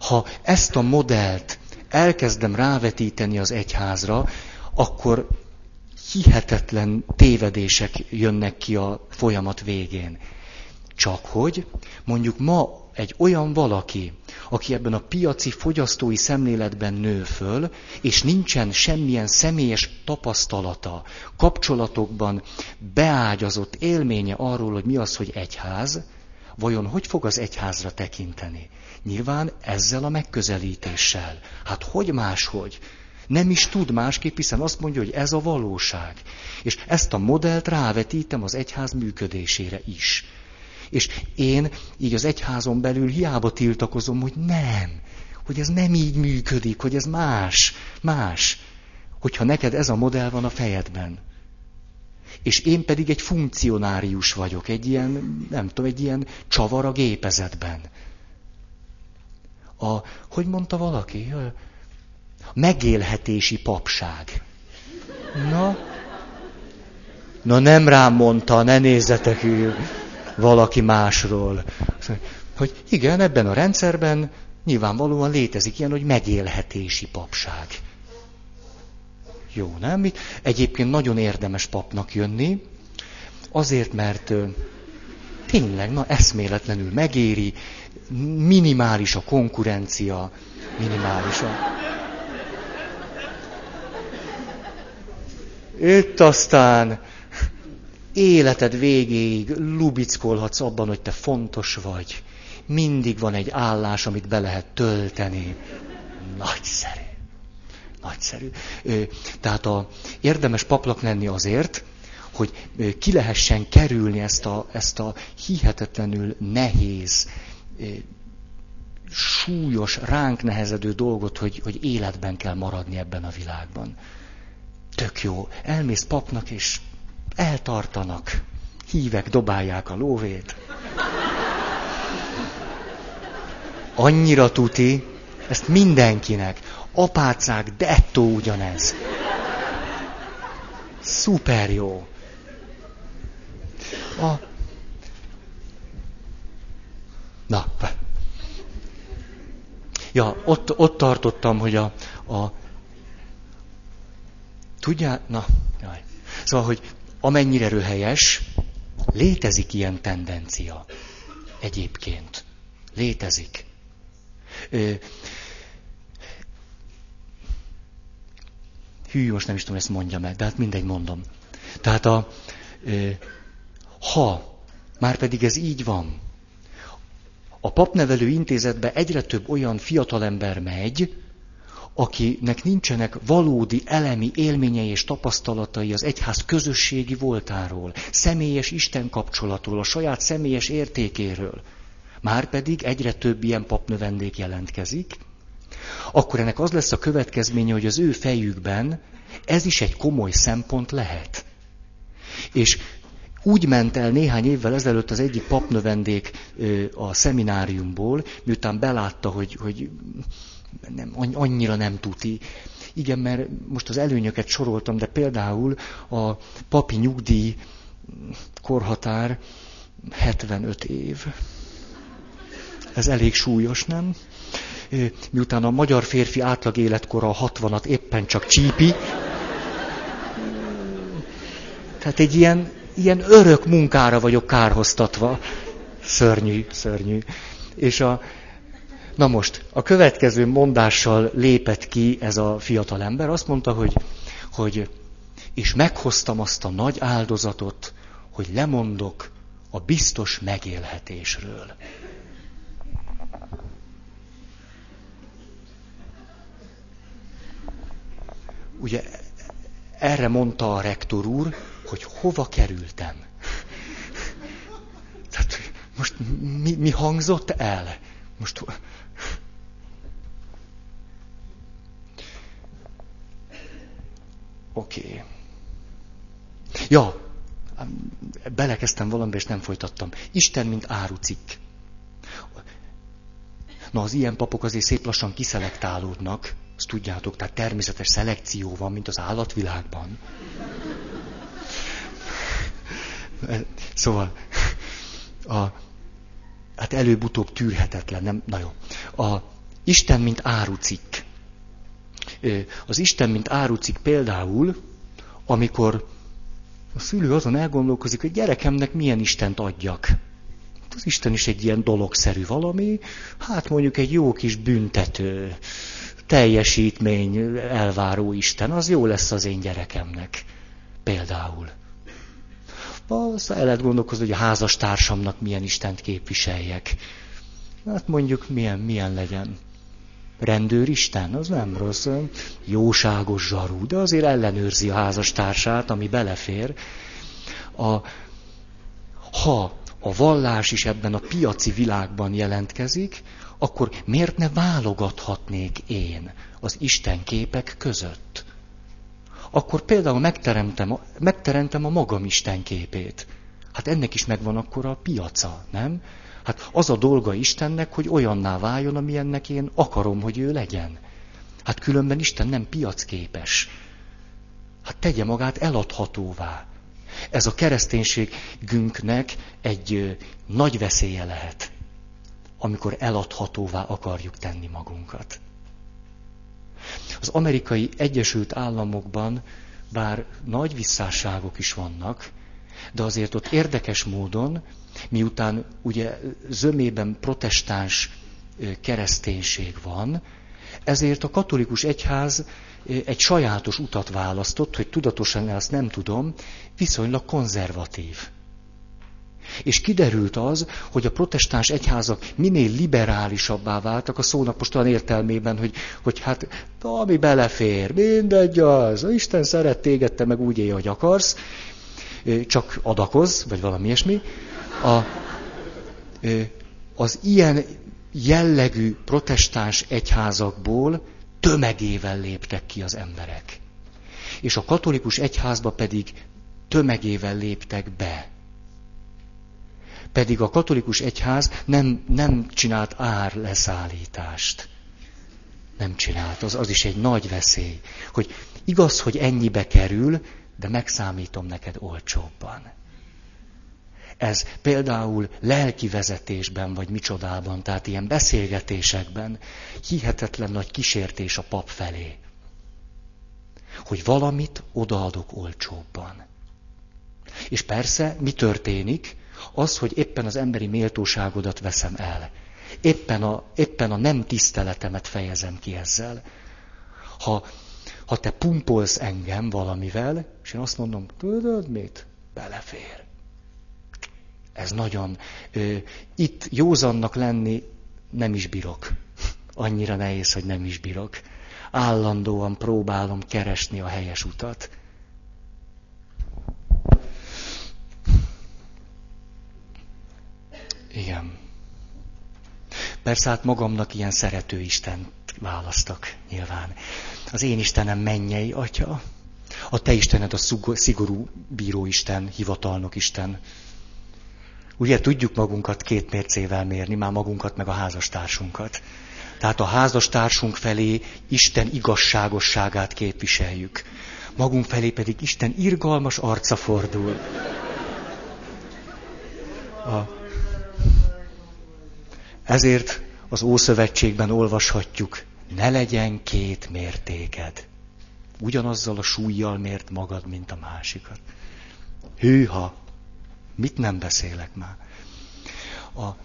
Ha ezt a modellt elkezdem rávetíteni az egyházra, akkor hihetetlen tévedések jönnek ki a folyamat végén. Csak hogy mondjuk ma egy olyan valaki, aki ebben a piaci fogyasztói szemléletben nő föl, és nincsen semmilyen személyes tapasztalata, kapcsolatokban beágyazott élménye arról, hogy mi az, hogy egyház, vajon hogy fog az egyházra tekinteni? Nyilván ezzel a megközelítéssel. Hát hogy máshogy? Nem is tud másképp, hiszen azt mondja, hogy ez a valóság. És ezt a modellt rávetítem az egyház működésére is. És én így az egyházon belül hiába tiltakozom, hogy nem, hogy ez nem így működik, hogy ez más, más. Hogyha neked ez a modell van a fejedben. És én pedig egy funkcionárius vagyok, egy ilyen, nem tudom, egy ilyen csavar a gépezetben. A, hogy mondta valaki? Megélhetési papság. Na, na nem rám mondta, ne nézzetek valaki másról. Hogy igen, ebben a rendszerben nyilvánvalóan létezik ilyen, hogy megélhetési papság. Jó, nem? Egyébként nagyon érdemes papnak jönni, azért, mert tényleg, na eszméletlenül megéri, minimális a konkurencia, minimális a... Itt aztán életed végéig lubickolhatsz abban, hogy te fontos vagy. Mindig van egy állás, amit be lehet tölteni. Nagyszerű. Nagyszerű. Tehát a, érdemes paplak lenni azért, hogy ki lehessen kerülni ezt a, ezt a hihetetlenül nehéz, súlyos, ránk nehezedő dolgot, hogy, hogy életben kell maradni ebben a világban. Tök jó. Elmész papnak, és eltartanak. Hívek dobálják a lóvét. Annyira tuti, ezt mindenkinek. Apácák, dettó ugyanez. Szuper jó. A... Na, ja, ott, ott tartottam, hogy a, a tudják, na, jaj. Szóval, hogy amennyire röhelyes, létezik ilyen tendencia. Egyébként. Létezik. Ö, hű, most nem is tudom, ezt mondja meg, de hát mindegy mondom. Tehát a, ha, már pedig ez így van, a papnevelő intézetbe egyre több olyan fiatalember megy, akinek nincsenek valódi elemi élményei és tapasztalatai az egyház közösségi voltáról, személyes Isten kapcsolatról, a saját személyes értékéről, már pedig egyre több ilyen papnövendék jelentkezik, akkor ennek az lesz a következménye, hogy az ő fejükben ez is egy komoly szempont lehet. És úgy ment el néhány évvel ezelőtt az egyik papnövendék a szemináriumból, miután belátta, hogy, hogy nem, annyira nem tuti. Igen, mert most az előnyöket soroltam, de például a papi nyugdíj korhatár 75 év. Ez elég súlyos, nem? Miután a magyar férfi átlag életkora a 60-at éppen csak csípi. Tehát egy ilyen, ilyen örök munkára vagyok kárhoztatva. Szörnyű, szörnyű. És a, Na most, a következő mondással lépett ki ez a fiatal ember, azt mondta, hogy, hogy és meghoztam azt a nagy áldozatot, hogy lemondok a biztos megélhetésről. Ugye erre mondta a rektor úr, hogy hova kerültem. Tehát most mi, mi hangzott el? Most Oké. Okay. Ja, belekezdtem valamibe, és nem folytattam. Isten, mint árucikk. Na, az ilyen papok azért szép lassan kiszelektálódnak, azt tudjátok, tehát természetes szelekció van, mint az állatvilágban. Szóval, a, hát előbb-utóbb tűrhetetlen, nem? Na jó. A Isten, mint árucikk az Isten, mint árucik például, amikor a szülő azon elgondolkozik, hogy gyerekemnek milyen Istent adjak. Az Isten is egy ilyen dologszerű valami, hát mondjuk egy jó kis büntető, teljesítmény elváró Isten, az jó lesz az én gyerekemnek. Például. Aztán el lehet gondolkozni, hogy a házastársamnak milyen Istent képviseljek. Hát mondjuk milyen, milyen legyen rendőristen, az nem rossz, jóságos zsarú, de azért ellenőrzi a házastársát, ami belefér. A, ha a vallás is ebben a piaci világban jelentkezik, akkor miért ne válogathatnék én az Isten képek között? Akkor például megteremtem, megteremtem a magam Isten képét. Hát ennek is megvan akkor a piaca, nem? Hát az a dolga Istennek, hogy olyanná váljon, amilyennek én akarom, hogy ő legyen. Hát különben Isten nem piacképes. Hát tegye magát eladhatóvá. Ez a kereszténységünknek egy nagy veszélye lehet, amikor eladhatóvá akarjuk tenni magunkat. Az amerikai Egyesült Államokban, bár nagy visszásságok is vannak, de azért ott érdekes módon miután ugye zömében protestáns kereszténység van, ezért a katolikus egyház egy sajátos utat választott, hogy tudatosan ezt nem tudom, viszonylag konzervatív. És kiderült az, hogy a protestáns egyházak minél liberálisabbá váltak a szónak most olyan értelmében, hogy, hogy hát ami belefér, mindegy az, Isten szeret téged, te meg úgy élj, hogy akarsz, csak adakoz, vagy valami ilyesmi a, az ilyen jellegű protestáns egyházakból tömegével léptek ki az emberek. És a katolikus egyházba pedig tömegével léptek be. Pedig a katolikus egyház nem, nem csinált ár leszállítást. nem csinált. Az, az is egy nagy veszély. Hogy igaz, hogy ennyibe kerül, de megszámítom neked olcsóbban. Ez például lelki vezetésben, vagy micsodában, tehát ilyen beszélgetésekben hihetetlen nagy kísértés a pap felé. Hogy valamit odaadok olcsóbban. És persze, mi történik? Az, hogy éppen az emberi méltóságodat veszem el. Éppen a, éppen a nem tiszteletemet fejezem ki ezzel. Ha, ha te pumpolsz engem valamivel, és én azt mondom, tudod mit? Belefér. Ez nagyon... Ö, itt józannak lenni nem is bírok. Annyira nehéz, hogy nem is bírok. Állandóan próbálom keresni a helyes utat. Igen. Persze hát magamnak ilyen szerető Isten választak nyilván. Az én Istenem mennyei atya, a te Istened a szigorú bíróisten, hivatalnok Isten. Ugye tudjuk magunkat két mércével mérni, már magunkat meg a házastársunkat. Tehát a házastársunk felé Isten igazságosságát képviseljük. Magunk felé pedig Isten irgalmas arca fordul. A... Ezért az Ószövetségben olvashatjuk, ne legyen két mértéked. Ugyanazzal a súlyjal mért magad, mint a másikat. Hűha! Mit nem beszélek már? A,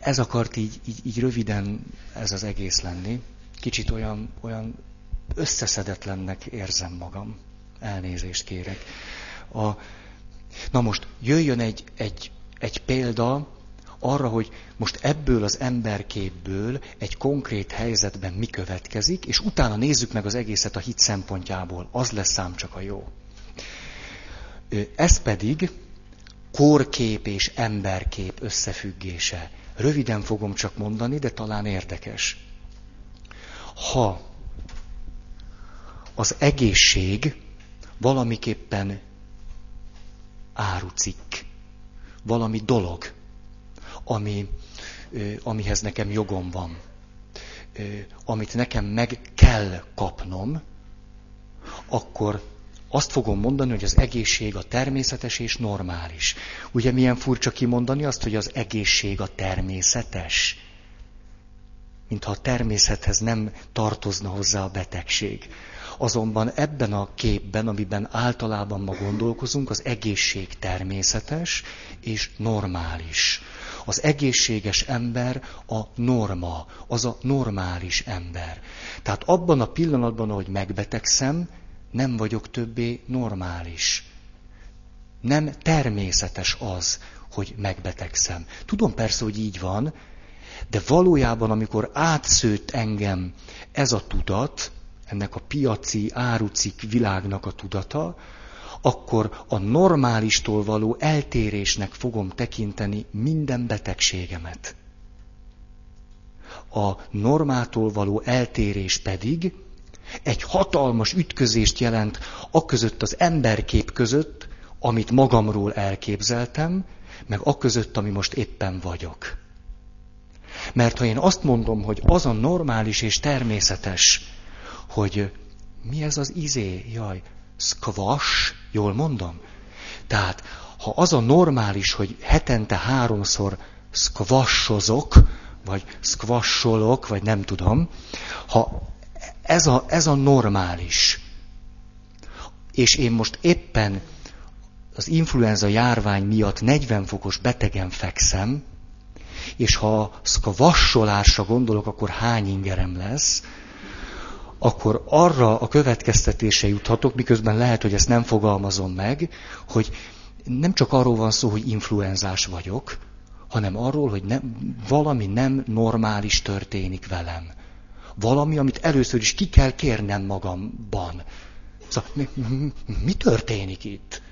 ez akart így, így, így röviden ez az egész lenni. Kicsit olyan, olyan összeszedetlennek érzem magam. Elnézést kérek. A, na most jöjjön egy, egy, egy példa arra, hogy most ebből az emberképből egy konkrét helyzetben mi következik, és utána nézzük meg az egészet a hit szempontjából. Az lesz szám csak a jó. Ez pedig korkép és emberkép összefüggése. Röviden fogom csak mondani, de talán érdekes. Ha az egészség valamiképpen árucikk, valami dolog, ami, amihez nekem jogom van, amit nekem meg kell kapnom, akkor azt fogom mondani, hogy az egészség a természetes és normális. Ugye milyen furcsa kimondani azt, hogy az egészség a természetes? Mintha a természethez nem tartozna hozzá a betegség. Azonban ebben a képben, amiben általában ma gondolkozunk, az egészség természetes és normális. Az egészséges ember a norma, az a normális ember. Tehát abban a pillanatban, ahogy megbetegszem, nem vagyok többé normális. Nem természetes az, hogy megbetegszem. Tudom persze, hogy így van, de valójában, amikor átszőtt engem ez a tudat, ennek a piaci, árucik világnak a tudata, akkor a normálistól való eltérésnek fogom tekinteni minden betegségemet. A normától való eltérés pedig egy hatalmas ütközést jelent a között az emberkép között, amit magamról elképzeltem, meg a között, ami most éppen vagyok. Mert ha én azt mondom, hogy az a normális és természetes, hogy mi ez az izé, jaj, squash, jól mondom? Tehát, ha az a normális, hogy hetente háromszor squashozok, vagy squasholok, vagy nem tudom, ha ez a, ez a normális. És én most éppen az influenza járvány miatt 40 fokos betegen fekszem, és ha a vassolásra gondolok, akkor hány ingerem lesz, akkor arra a következtetése juthatok, miközben lehet, hogy ezt nem fogalmazom meg, hogy nem csak arról van szó, hogy influenzás vagyok, hanem arról, hogy nem, valami nem normális történik velem valami, amit először is ki kell kérnem magamban. Szóval mi, mi, történik itt?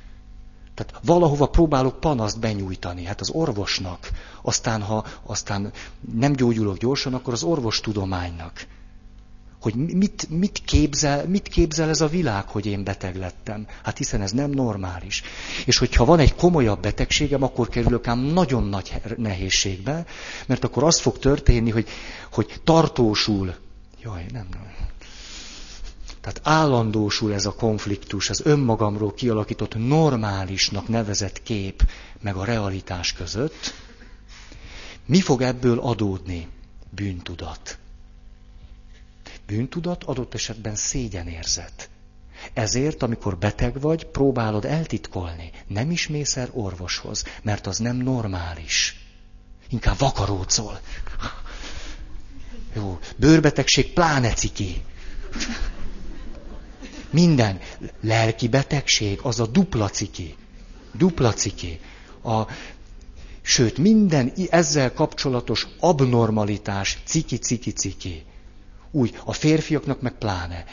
Tehát valahova próbálok panaszt benyújtani, hát az orvosnak. Aztán, ha aztán nem gyógyulok gyorsan, akkor az orvostudománynak. Hogy mit, mit, képzel, mit képzel ez a világ, hogy én beteg lettem? Hát hiszen ez nem normális. És hogyha van egy komolyabb betegségem, akkor kerülök ám nagyon nagy nehézségbe, mert akkor az fog történni, hogy, hogy tartósul Jaj, nem, nem. Tehát állandósul ez a konfliktus, az önmagamról kialakított normálisnak nevezett kép, meg a realitás között. Mi fog ebből adódni? Bűntudat. Bűntudat adott esetben szégyenérzet. Ezért, amikor beteg vagy, próbálod eltitkolni. Nem is mész el orvoshoz, mert az nem normális. Inkább vakarócol. Jó, bőrbetegség pláne ciki. Minden. Lelki betegség, az a dupla ciki. Dupla ciki. A, sőt, minden ezzel kapcsolatos abnormalitás, ciki, ciki, ciki. Úgy, a férfiaknak meg pláne.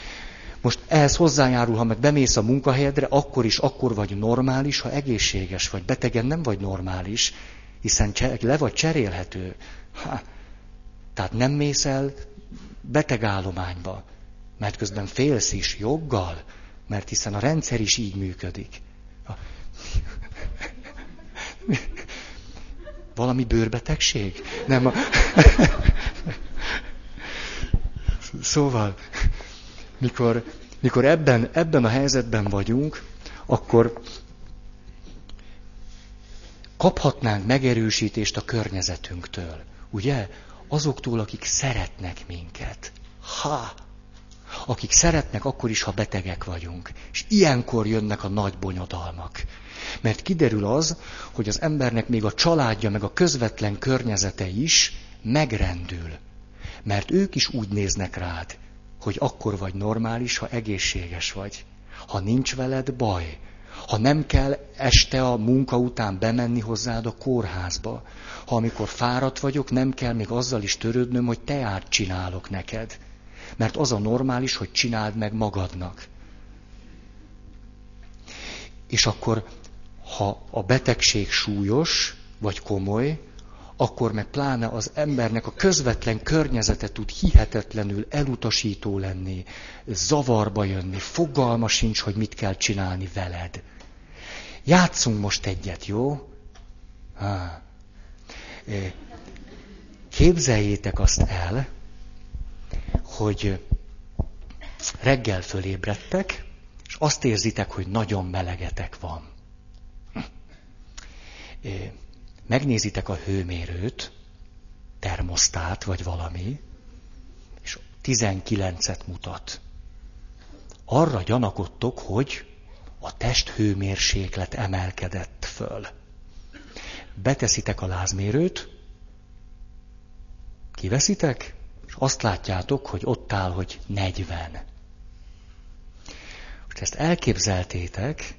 Most ehhez hozzájárul, ha meg bemész a munkahelyedre, akkor is akkor vagy normális, ha egészséges vagy. Betegen nem vagy normális, hiszen le vagy cserélhető. Ha. Tehát nem mész el betegállományba, mert közben félsz is joggal, mert hiszen a rendszer is így működik. Valami bőrbetegség? Nem a... Szóval, mikor, mikor ebben, ebben a helyzetben vagyunk, akkor kaphatnánk megerősítést a környezetünktől. Ugye? Azoktól, akik szeretnek minket. Ha! Akik szeretnek akkor is, ha betegek vagyunk. És ilyenkor jönnek a nagy bonyodalmak. Mert kiderül az, hogy az embernek még a családja, meg a közvetlen környezete is megrendül. Mert ők is úgy néznek rád, hogy akkor vagy normális, ha egészséges vagy. Ha nincs veled baj, ha nem kell este a munka után bemenni hozzád a kórházba, ha amikor fáradt vagyok, nem kell még azzal is törődnöm, hogy teát csinálok neked. Mert az a normális, hogy csináld meg magadnak. És akkor, ha a betegség súlyos vagy komoly, akkor meg pláne az embernek a közvetlen környezete tud hihetetlenül elutasító lenni, zavarba jönni, fogalma sincs, hogy mit kell csinálni veled. Játszunk most egyet, jó? Képzeljétek azt el, hogy reggel fölébredtek, és azt érzitek, hogy nagyon melegetek van megnézitek a hőmérőt, termosztát vagy valami, és 19-et mutat. Arra gyanakodtok, hogy a test hőmérséklet emelkedett föl. Beteszitek a lázmérőt, kiveszitek, és azt látjátok, hogy ott áll, hogy 40. Most ezt elképzeltétek,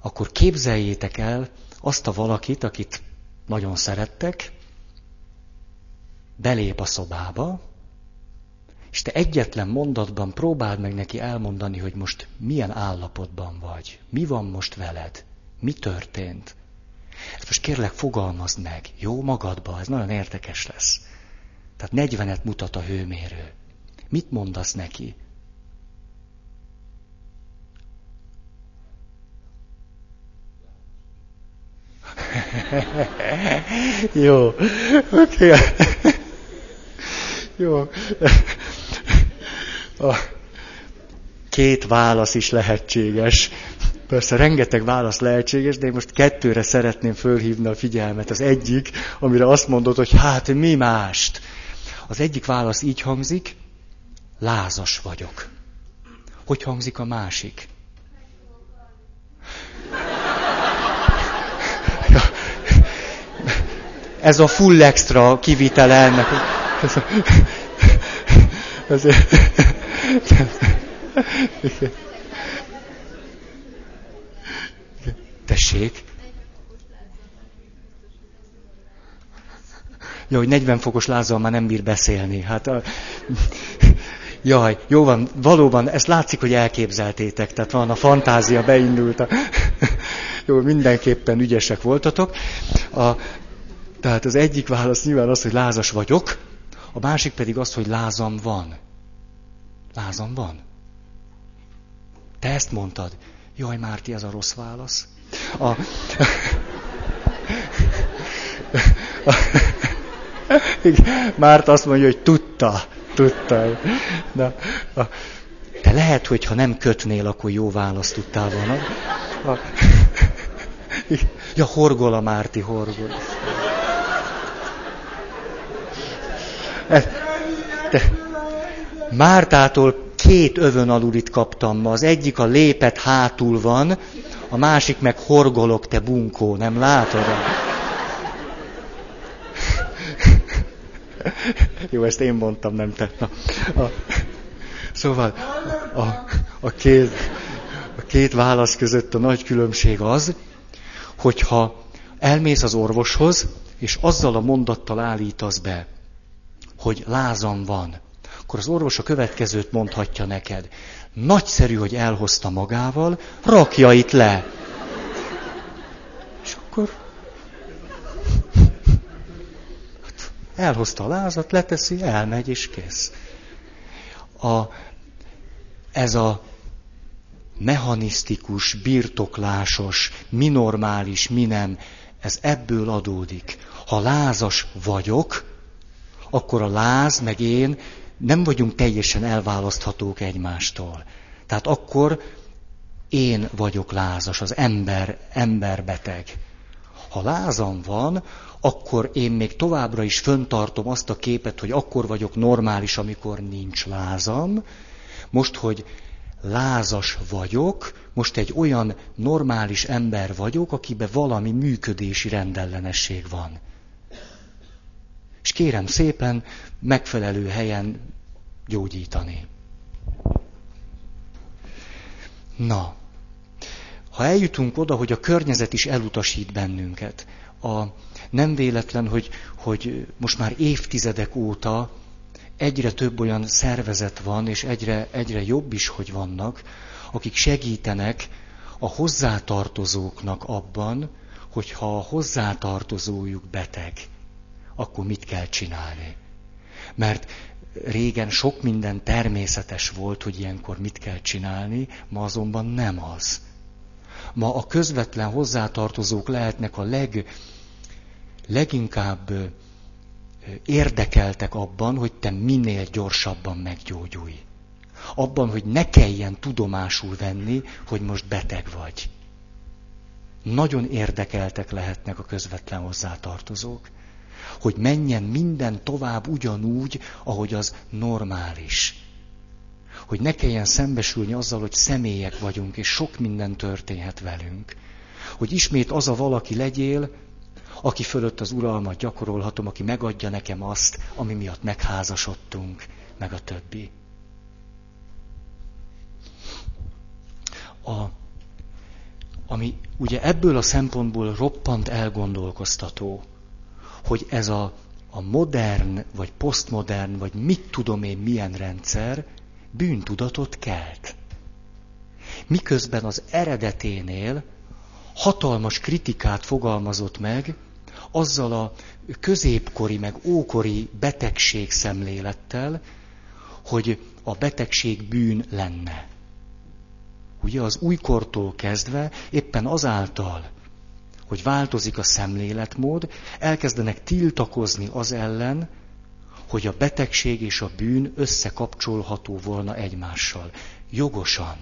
akkor képzeljétek el azt a valakit, akit nagyon szerettek, belép a szobába, és te egyetlen mondatban próbáld meg neki elmondani, hogy most milyen állapotban vagy, mi van most veled, mi történt. Ezt most kérlek fogalmazd meg, jó magadba, ez nagyon érdekes lesz. Tehát 40-et mutat a hőmérő. Mit mondasz neki? Jó. Oké. Jó. A két válasz is lehetséges. Persze rengeteg válasz lehetséges, de én most kettőre szeretném fölhívni a figyelmet. Az egyik, amire azt mondod, hogy hát mi mást. Az egyik válasz így hangzik, lázas vagyok. Hogy hangzik a másik? Ez a full extra kivitele ennek. Ez a, ez, Tessék. Jó, hogy 40 fokos lázzal már nem bír beszélni. Hát a... Jaj, jó van, valóban, ezt látszik, hogy elképzeltétek, tehát van a fantázia beindult. A... Jó, mindenképpen ügyesek voltatok. A, tehát az egyik válasz nyilván az, hogy lázas vagyok, a másik pedig az, hogy lázam van. Lázam van. Te ezt mondtad. Jaj, Márti, ez a rossz válasz. A... a... Márt azt mondja, hogy tudta. Tudtál. Na, a, te lehet, hogy ha nem kötnél, akkor jó választ tudtál volna. A, ja, horgol a Márti, horgol. De Mártától két övön alulit kaptam ma. Az egyik a lépet hátul van, a másik meg horgolok, te bunkó, nem látod? Jó, ezt én mondtam, nem te. Na, a, szóval a, a, két, a két válasz között a nagy különbség az, hogyha elmész az orvoshoz, és azzal a mondattal állítasz be, hogy lázam van, akkor az orvos a következőt mondhatja neked. Nagyszerű, hogy elhozta magával, rakja itt le. És akkor elhozta a lázat, leteszi, elmegy és kész. A, ez a mechanisztikus, birtoklásos, mi normális, mi nem, ez ebből adódik. Ha lázas vagyok, akkor a láz meg én nem vagyunk teljesen elválaszthatók egymástól. Tehát akkor én vagyok lázas, az ember, emberbeteg. Ha lázam van, akkor én még továbbra is föntartom azt a képet, hogy akkor vagyok normális, amikor nincs lázam. Most, hogy lázas vagyok, most egy olyan normális ember vagyok, akiben valami működési rendellenesség van. És kérem szépen megfelelő helyen gyógyítani. Na, ha eljutunk oda, hogy a környezet is elutasít bennünket, a, nem véletlen, hogy, hogy most már évtizedek óta egyre több olyan szervezet van, és egyre, egyre jobb is, hogy vannak, akik segítenek a hozzátartozóknak abban, hogyha a hozzátartozójuk beteg, akkor mit kell csinálni. Mert régen sok minden természetes volt, hogy ilyenkor mit kell csinálni, ma azonban nem az. Ma a közvetlen hozzátartozók lehetnek a leg, leginkább érdekeltek abban, hogy te minél gyorsabban meggyógyulj. Abban, hogy ne kelljen tudomásul venni, hogy most beteg vagy. Nagyon érdekeltek lehetnek a közvetlen hozzátartozók hogy menjen minden tovább ugyanúgy, ahogy az normális. Hogy ne kelljen szembesülni azzal, hogy személyek vagyunk, és sok minden történhet velünk. Hogy ismét az a valaki legyél, aki fölött az uralmat gyakorolhatom, aki megadja nekem azt, ami miatt megházasodtunk, meg a többi. A, ami ugye ebből a szempontból roppant elgondolkoztató, hogy ez a, a modern, vagy posztmodern, vagy mit tudom én milyen rendszer bűntudatot kelt. Miközben az eredeténél hatalmas kritikát fogalmazott meg, azzal a középkori, meg ókori betegség szemlélettel, hogy a betegség bűn lenne. Ugye az újkortól kezdve éppen azáltal, hogy változik a szemléletmód, elkezdenek tiltakozni az ellen, hogy a betegség és a bűn összekapcsolható volna egymással. Jogosan.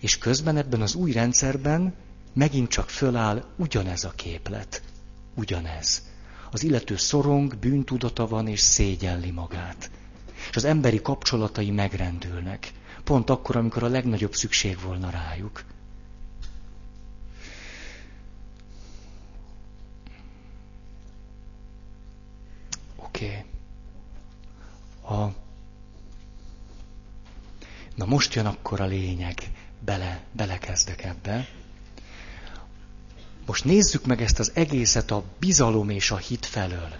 És közben ebben az új rendszerben megint csak föláll ugyanez a képlet. Ugyanez. Az illető szorong, bűntudata van és szégyelli magát. És az emberi kapcsolatai megrendülnek. Pont akkor, amikor a legnagyobb szükség volna rájuk. Oké. Okay. Na most jön akkor a lényeg. Bele, belekezdek ebbe. Most nézzük meg ezt az egészet a bizalom és a hit felől.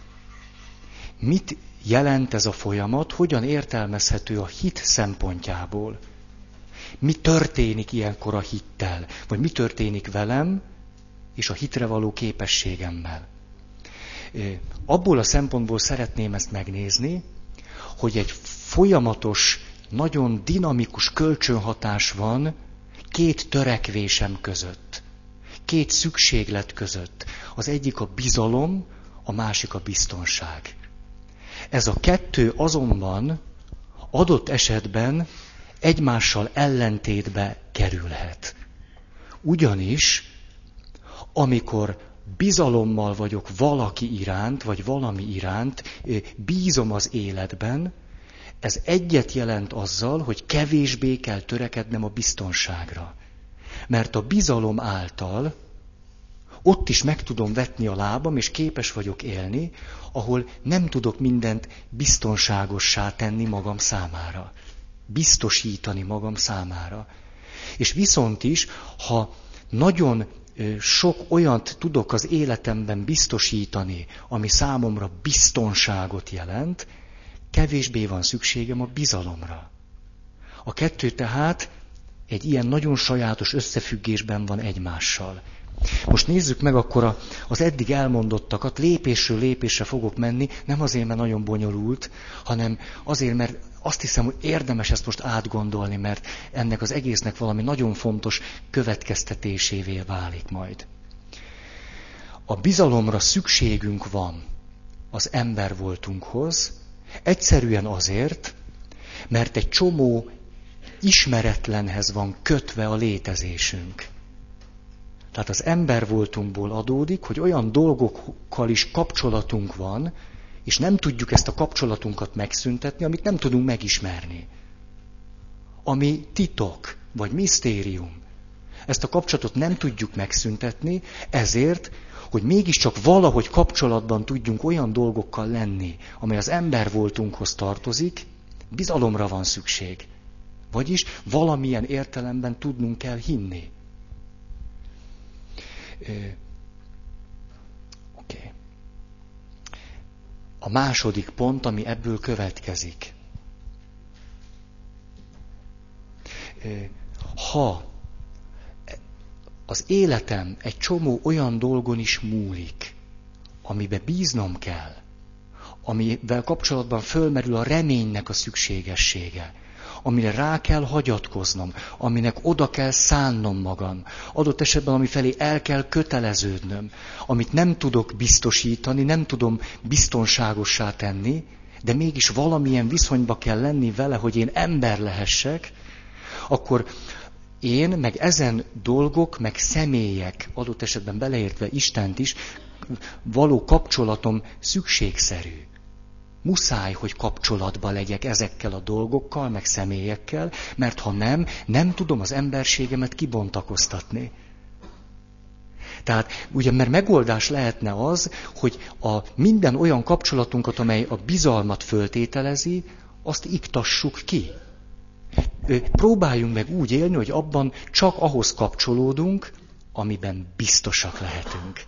Mit jelent ez a folyamat, hogyan értelmezhető a hit szempontjából? Mi történik ilyenkor a hittel? Vagy mi történik velem és a hitre való képességemmel? Abból a szempontból szeretném ezt megnézni, hogy egy folyamatos, nagyon dinamikus kölcsönhatás van két törekvésem között, két szükséglet között. Az egyik a bizalom, a másik a biztonság. Ez a kettő azonban adott esetben egymással ellentétbe kerülhet. Ugyanis, amikor bizalommal vagyok valaki iránt, vagy valami iránt, bízom az életben, ez egyet jelent azzal, hogy kevésbé kell törekednem a biztonságra. Mert a bizalom által ott is meg tudom vetni a lábam, és képes vagyok élni, ahol nem tudok mindent biztonságossá tenni magam számára. Biztosítani magam számára. És viszont is, ha nagyon sok olyant tudok az életemben biztosítani, ami számomra biztonságot jelent, kevésbé van szükségem a bizalomra. A kettő tehát egy ilyen nagyon sajátos összefüggésben van egymással. Most nézzük meg akkor az eddig elmondottakat, lépésről lépésre fogok menni, nem azért, mert nagyon bonyolult, hanem azért, mert azt hiszem, hogy érdemes ezt most átgondolni, mert ennek az egésznek valami nagyon fontos következtetésévé válik majd. A bizalomra szükségünk van az ember voltunkhoz, egyszerűen azért, mert egy csomó ismeretlenhez van kötve a létezésünk. Tehát az ember voltunkból adódik, hogy olyan dolgokkal is kapcsolatunk van, és nem tudjuk ezt a kapcsolatunkat megszüntetni, amit nem tudunk megismerni. Ami titok, vagy misztérium. Ezt a kapcsolatot nem tudjuk megszüntetni, ezért, hogy mégiscsak valahogy kapcsolatban tudjunk olyan dolgokkal lenni, amely az ember voltunkhoz tartozik, bizalomra van szükség. Vagyis valamilyen értelemben tudnunk kell hinni. A második pont, ami ebből következik. Ha az életem egy csomó olyan dolgon is múlik, amibe bíznom kell, amivel kapcsolatban fölmerül a reménynek a szükségessége, amire rá kell hagyatkoznom, aminek oda kell szánnom magam, adott esetben ami felé el kell köteleződnöm, amit nem tudok biztosítani, nem tudom biztonságossá tenni, de mégis valamilyen viszonyba kell lenni vele, hogy én ember lehessek, akkor én, meg ezen dolgok, meg személyek, adott esetben beleértve Istent is, való kapcsolatom szükségszerű. Muszáj, hogy kapcsolatba legyek ezekkel a dolgokkal, meg személyekkel, mert ha nem, nem tudom az emberségemet kibontakoztatni. Tehát ugye, mert megoldás lehetne az, hogy a minden olyan kapcsolatunkat, amely a bizalmat föltételezi, azt iktassuk ki. Próbáljunk meg úgy élni, hogy abban csak ahhoz kapcsolódunk, amiben biztosak lehetünk.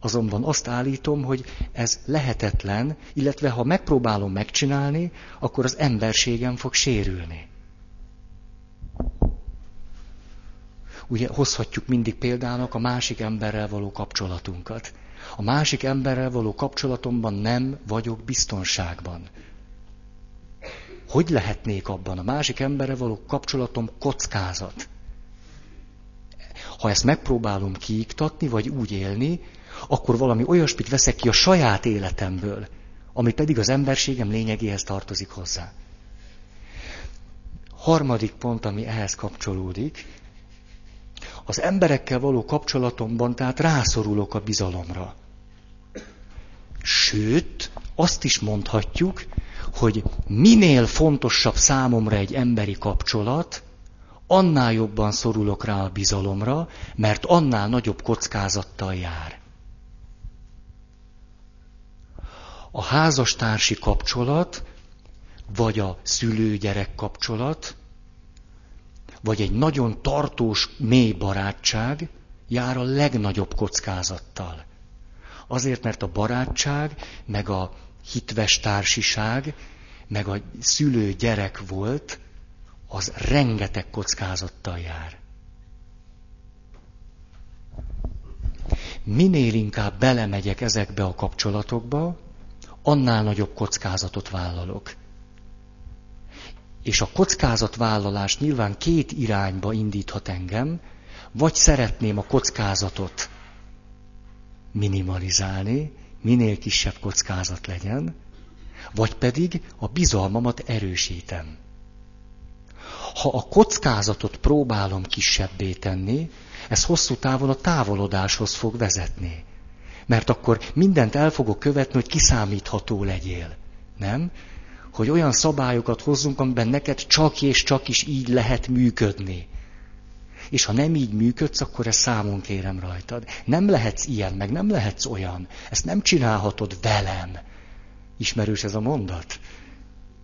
Azonban azt állítom, hogy ez lehetetlen, illetve ha megpróbálom megcsinálni, akkor az emberségem fog sérülni. Ugye hozhatjuk mindig példának a másik emberrel való kapcsolatunkat. A másik emberrel való kapcsolatomban nem vagyok biztonságban. Hogy lehetnék abban? A másik emberrel való kapcsolatom kockázat. Ha ezt megpróbálom kiiktatni, vagy úgy élni, akkor valami olyasmit veszek ki a saját életemből, ami pedig az emberségem lényegéhez tartozik hozzá. Harmadik pont, ami ehhez kapcsolódik, az emberekkel való kapcsolatomban, tehát rászorulok a bizalomra. Sőt, azt is mondhatjuk, hogy minél fontosabb számomra egy emberi kapcsolat, annál jobban szorulok rá a bizalomra, mert annál nagyobb kockázattal jár. A házastársi kapcsolat, vagy a szülő-gyerek kapcsolat, vagy egy nagyon tartós, mély barátság jár a legnagyobb kockázattal. Azért, mert a barátság, meg a hitves társiság, meg a szülő-gyerek volt, az rengeteg kockázattal jár. Minél inkább belemegyek ezekbe a kapcsolatokba, annál nagyobb kockázatot vállalok. És a kockázatvállalás nyilván két irányba indíthat engem, vagy szeretném a kockázatot minimalizálni, minél kisebb kockázat legyen, Vagy pedig a bizalmamat erősítem. Ha a kockázatot próbálom kisebbé tenni, ez hosszú távon a távolodáshoz fog vezetni. Mert akkor mindent el fogok követni, hogy kiszámítható legyél. Nem? Hogy olyan szabályokat hozzunk, amiben neked csak és csak is így lehet működni. És ha nem így működsz, akkor ezt számon kérem rajtad. Nem lehetsz ilyen, meg nem lehetsz olyan. Ezt nem csinálhatod velem. Ismerős ez a mondat?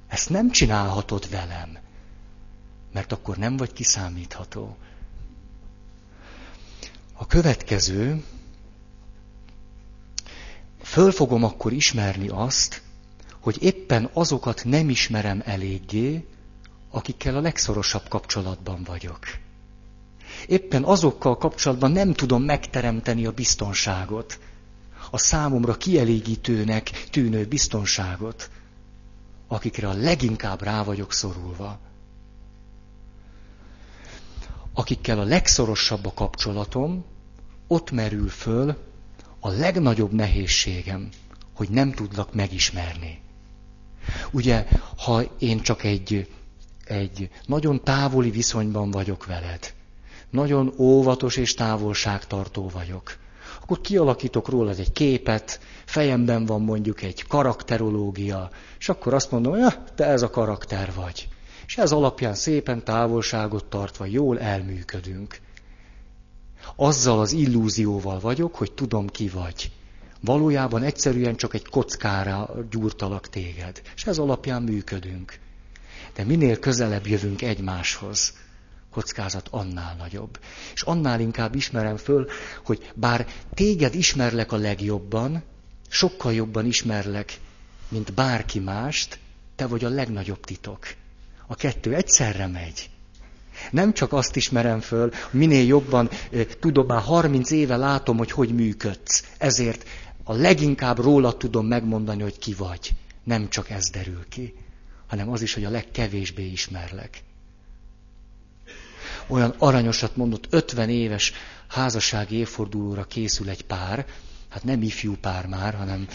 Ezt nem csinálhatod velem. Mert akkor nem vagy kiszámítható. A következő, föl fogom akkor ismerni azt, hogy éppen azokat nem ismerem eléggé, akikkel a legszorosabb kapcsolatban vagyok. Éppen azokkal kapcsolatban nem tudom megteremteni a biztonságot, a számomra kielégítőnek tűnő biztonságot, akikre a leginkább rá vagyok szorulva. Akikkel a legszorosabb a kapcsolatom, ott merül föl a legnagyobb nehézségem, hogy nem tudlak megismerni. Ugye, ha én csak egy, egy nagyon távoli viszonyban vagyok veled, nagyon óvatos és távolságtartó vagyok, akkor kialakítok róla egy képet, fejemben van mondjuk egy karakterológia, és akkor azt mondom, hogy ja, te ez a karakter vagy. És ez alapján szépen távolságot tartva jól elműködünk. Azzal az illúzióval vagyok, hogy tudom ki vagy. Valójában egyszerűen csak egy kockára gyúrtalak téged, és ez alapján működünk. De minél közelebb jövünk egymáshoz, kockázat annál nagyobb. És annál inkább ismerem föl, hogy bár téged ismerlek a legjobban, sokkal jobban ismerlek, mint bárki mást, te vagy a legnagyobb titok. A kettő egyszerre megy. Nem csak azt ismerem föl, minél jobban tudom, már 30 éve látom, hogy hogy működsz. Ezért a leginkább róla tudom megmondani, hogy ki vagy. Nem csak ez derül ki, hanem az is, hogy a legkevésbé ismerlek. Olyan aranyosat mondott, 50 éves házassági évfordulóra készül egy pár, hát nem ifjú pár már, hanem,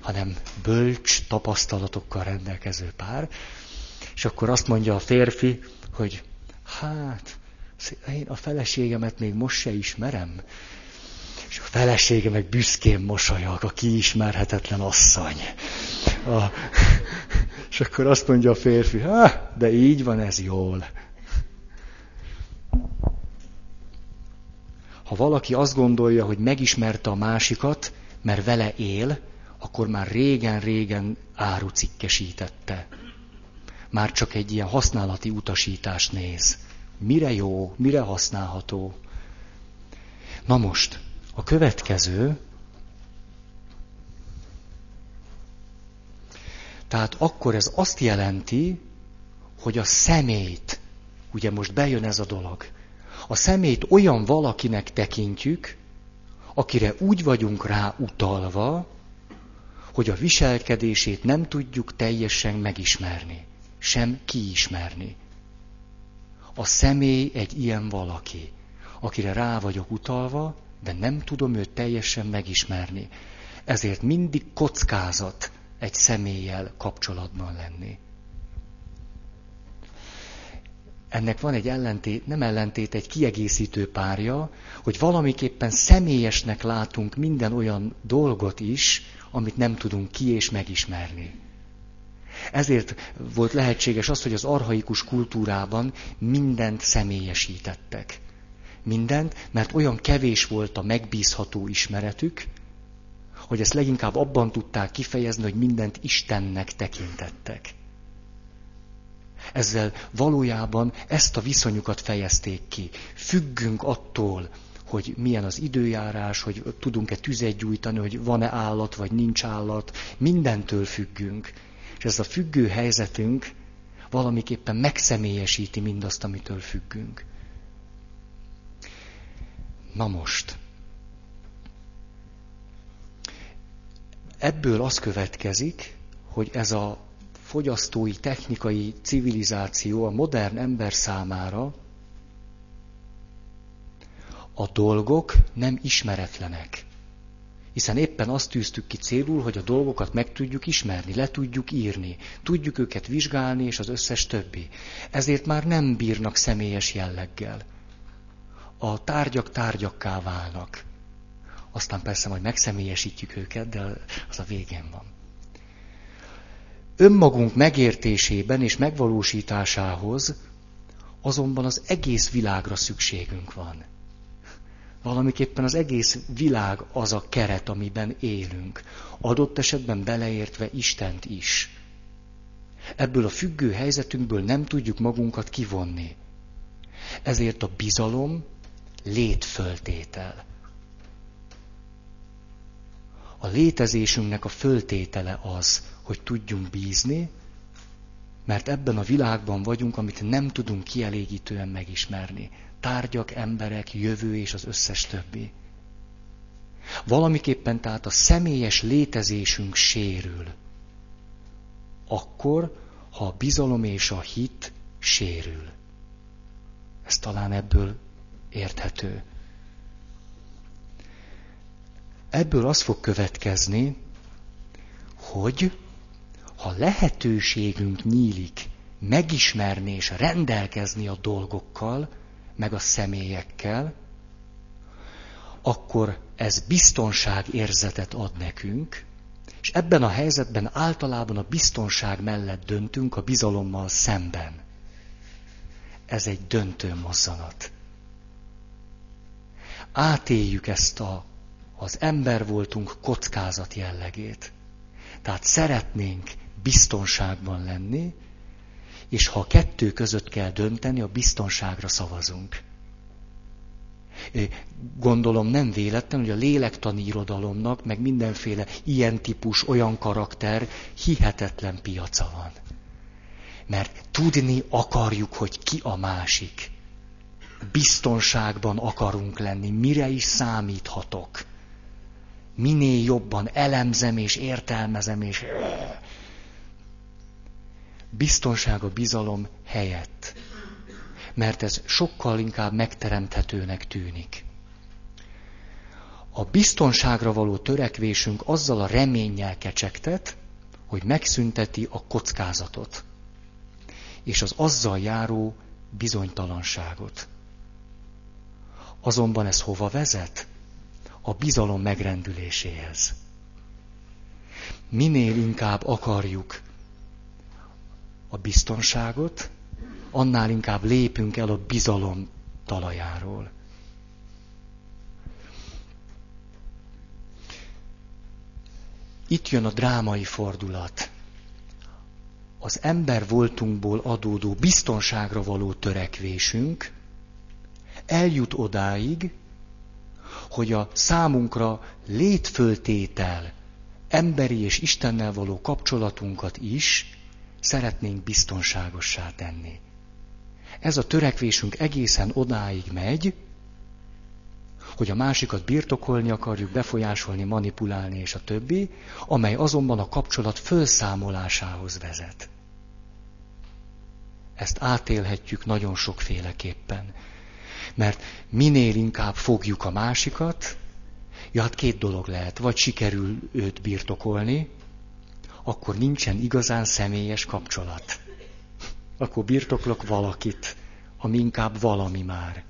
hanem bölcs tapasztalatokkal rendelkező pár, és akkor azt mondja a férfi, hogy hát, én a feleségemet még most se ismerem. És a felesége meg büszkén mosolyog, a kiismerhetetlen asszony. A, és akkor azt mondja a férfi, hát, de így van ez jól. Ha valaki azt gondolja, hogy megismerte a másikat, mert vele él, akkor már régen-régen árucikkesítette már csak egy ilyen használati utasítást néz. Mire jó, mire használható. Na most, a következő, tehát akkor ez azt jelenti, hogy a szemét, ugye most bejön ez a dolog, a szemét olyan valakinek tekintjük, akire úgy vagyunk rá utalva, hogy a viselkedését nem tudjuk teljesen megismerni sem kiismerni. A személy egy ilyen valaki, akire rá vagyok utalva, de nem tudom őt teljesen megismerni. Ezért mindig kockázat egy személlyel kapcsolatban lenni. Ennek van egy ellentét, nem ellentét, egy kiegészítő párja, hogy valamiképpen személyesnek látunk minden olyan dolgot is, amit nem tudunk ki és megismerni. Ezért volt lehetséges az, hogy az arhaikus kultúrában mindent személyesítettek. Mindent, mert olyan kevés volt a megbízható ismeretük, hogy ezt leginkább abban tudták kifejezni, hogy mindent Istennek tekintettek. Ezzel valójában ezt a viszonyukat fejezték ki. Függünk attól, hogy milyen az időjárás, hogy tudunk-e tüzet gyújtani, hogy van-e állat, vagy nincs állat. Mindentől függünk. És ez a függő helyzetünk valamiképpen megszemélyesíti mindazt, amitől függünk. Na most. Ebből az következik, hogy ez a fogyasztói, technikai civilizáció a modern ember számára a dolgok nem ismeretlenek. Hiszen éppen azt tűztük ki célul, hogy a dolgokat meg tudjuk ismerni, le tudjuk írni, tudjuk őket vizsgálni, és az összes többi. Ezért már nem bírnak személyes jelleggel. A tárgyak tárgyakká válnak. Aztán persze majd megszemélyesítjük őket, de az a végén van. Önmagunk megértésében és megvalósításához azonban az egész világra szükségünk van. Valamiképpen az egész világ az a keret, amiben élünk, adott esetben beleértve Istent is. Ebből a függő helyzetünkből nem tudjuk magunkat kivonni. Ezért a bizalom létföltétel. A létezésünknek a föltétele az, hogy tudjunk bízni, mert ebben a világban vagyunk, amit nem tudunk kielégítően megismerni. Tárgyak, emberek, jövő és az összes többi. Valamiképpen tehát a személyes létezésünk sérül. Akkor, ha a bizalom és a hit sérül. Ez talán ebből érthető. Ebből az fog következni, hogy ha lehetőségünk nyílik megismerni és rendelkezni a dolgokkal, meg a személyekkel, akkor ez biztonságérzetet ad nekünk, és ebben a helyzetben általában a biztonság mellett döntünk a bizalommal szemben. Ez egy döntő mozzanat. Átéljük ezt a, az ember voltunk kockázat jellegét. Tehát szeretnénk biztonságban lenni, és ha a kettő között kell dönteni, a biztonságra szavazunk. Gondolom nem véletlen, hogy a lélektani irodalomnak, meg mindenféle ilyen típus, olyan karakter hihetetlen piaca van. Mert tudni akarjuk, hogy ki a másik. Biztonságban akarunk lenni, mire is számíthatok. Minél jobban elemzem és értelmezem, és biztonság a bizalom helyett. Mert ez sokkal inkább megteremthetőnek tűnik. A biztonságra való törekvésünk azzal a reménnyel kecsegtet, hogy megszünteti a kockázatot, és az azzal járó bizonytalanságot. Azonban ez hova vezet? A bizalom megrendüléséhez. Minél inkább akarjuk a biztonságot, annál inkább lépünk el a bizalom talajáról. Itt jön a drámai fordulat. Az ember voltunkból adódó biztonságra való törekvésünk eljut odáig, hogy a számunkra létföltétel, emberi és Istennel való kapcsolatunkat is szeretnénk biztonságossá tenni. Ez a törekvésünk egészen odáig megy, hogy a másikat birtokolni akarjuk, befolyásolni, manipulálni és a többi, amely azonban a kapcsolat fölszámolásához vezet. Ezt átélhetjük nagyon sokféleképpen. Mert minél inkább fogjuk a másikat, ja hát két dolog lehet, vagy sikerül őt birtokolni, akkor nincsen igazán személyes kapcsolat. Akkor birtoklok valakit, ami inkább valami már.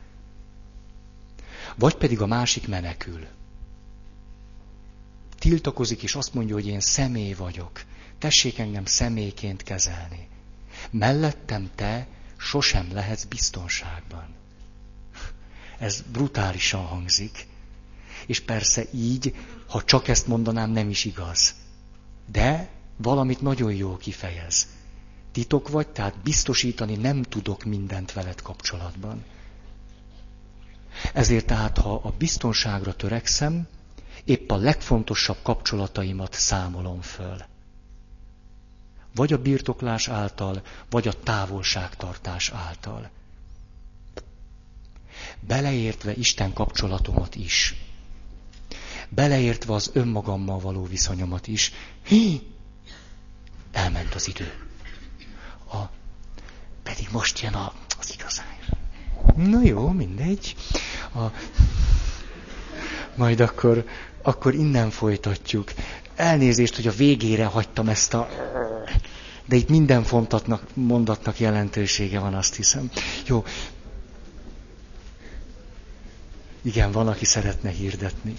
Vagy pedig a másik menekül. Tiltakozik, és azt mondja, hogy én személy vagyok. Tessék engem személyként kezelni. Mellettem te sosem lehetsz biztonságban. Ez brutálisan hangzik. És persze így, ha csak ezt mondanám, nem is igaz. De valamit nagyon jól kifejez. Titok vagy, tehát biztosítani nem tudok mindent veled kapcsolatban. Ezért tehát, ha a biztonságra törekszem, épp a legfontosabb kapcsolataimat számolom föl. Vagy a birtoklás által, vagy a távolságtartás által. Beleértve Isten kapcsolatomat is. Beleértve az önmagammal való viszonyomat is. Hi, elment az idő. A, pedig most jön a, az igazán. Na jó, mindegy. A, majd akkor, akkor innen folytatjuk. Elnézést, hogy a végére hagytam ezt a... De itt minden fontatnak, mondatnak jelentősége van, azt hiszem. Jó. Igen, van, aki szeretne hirdetni.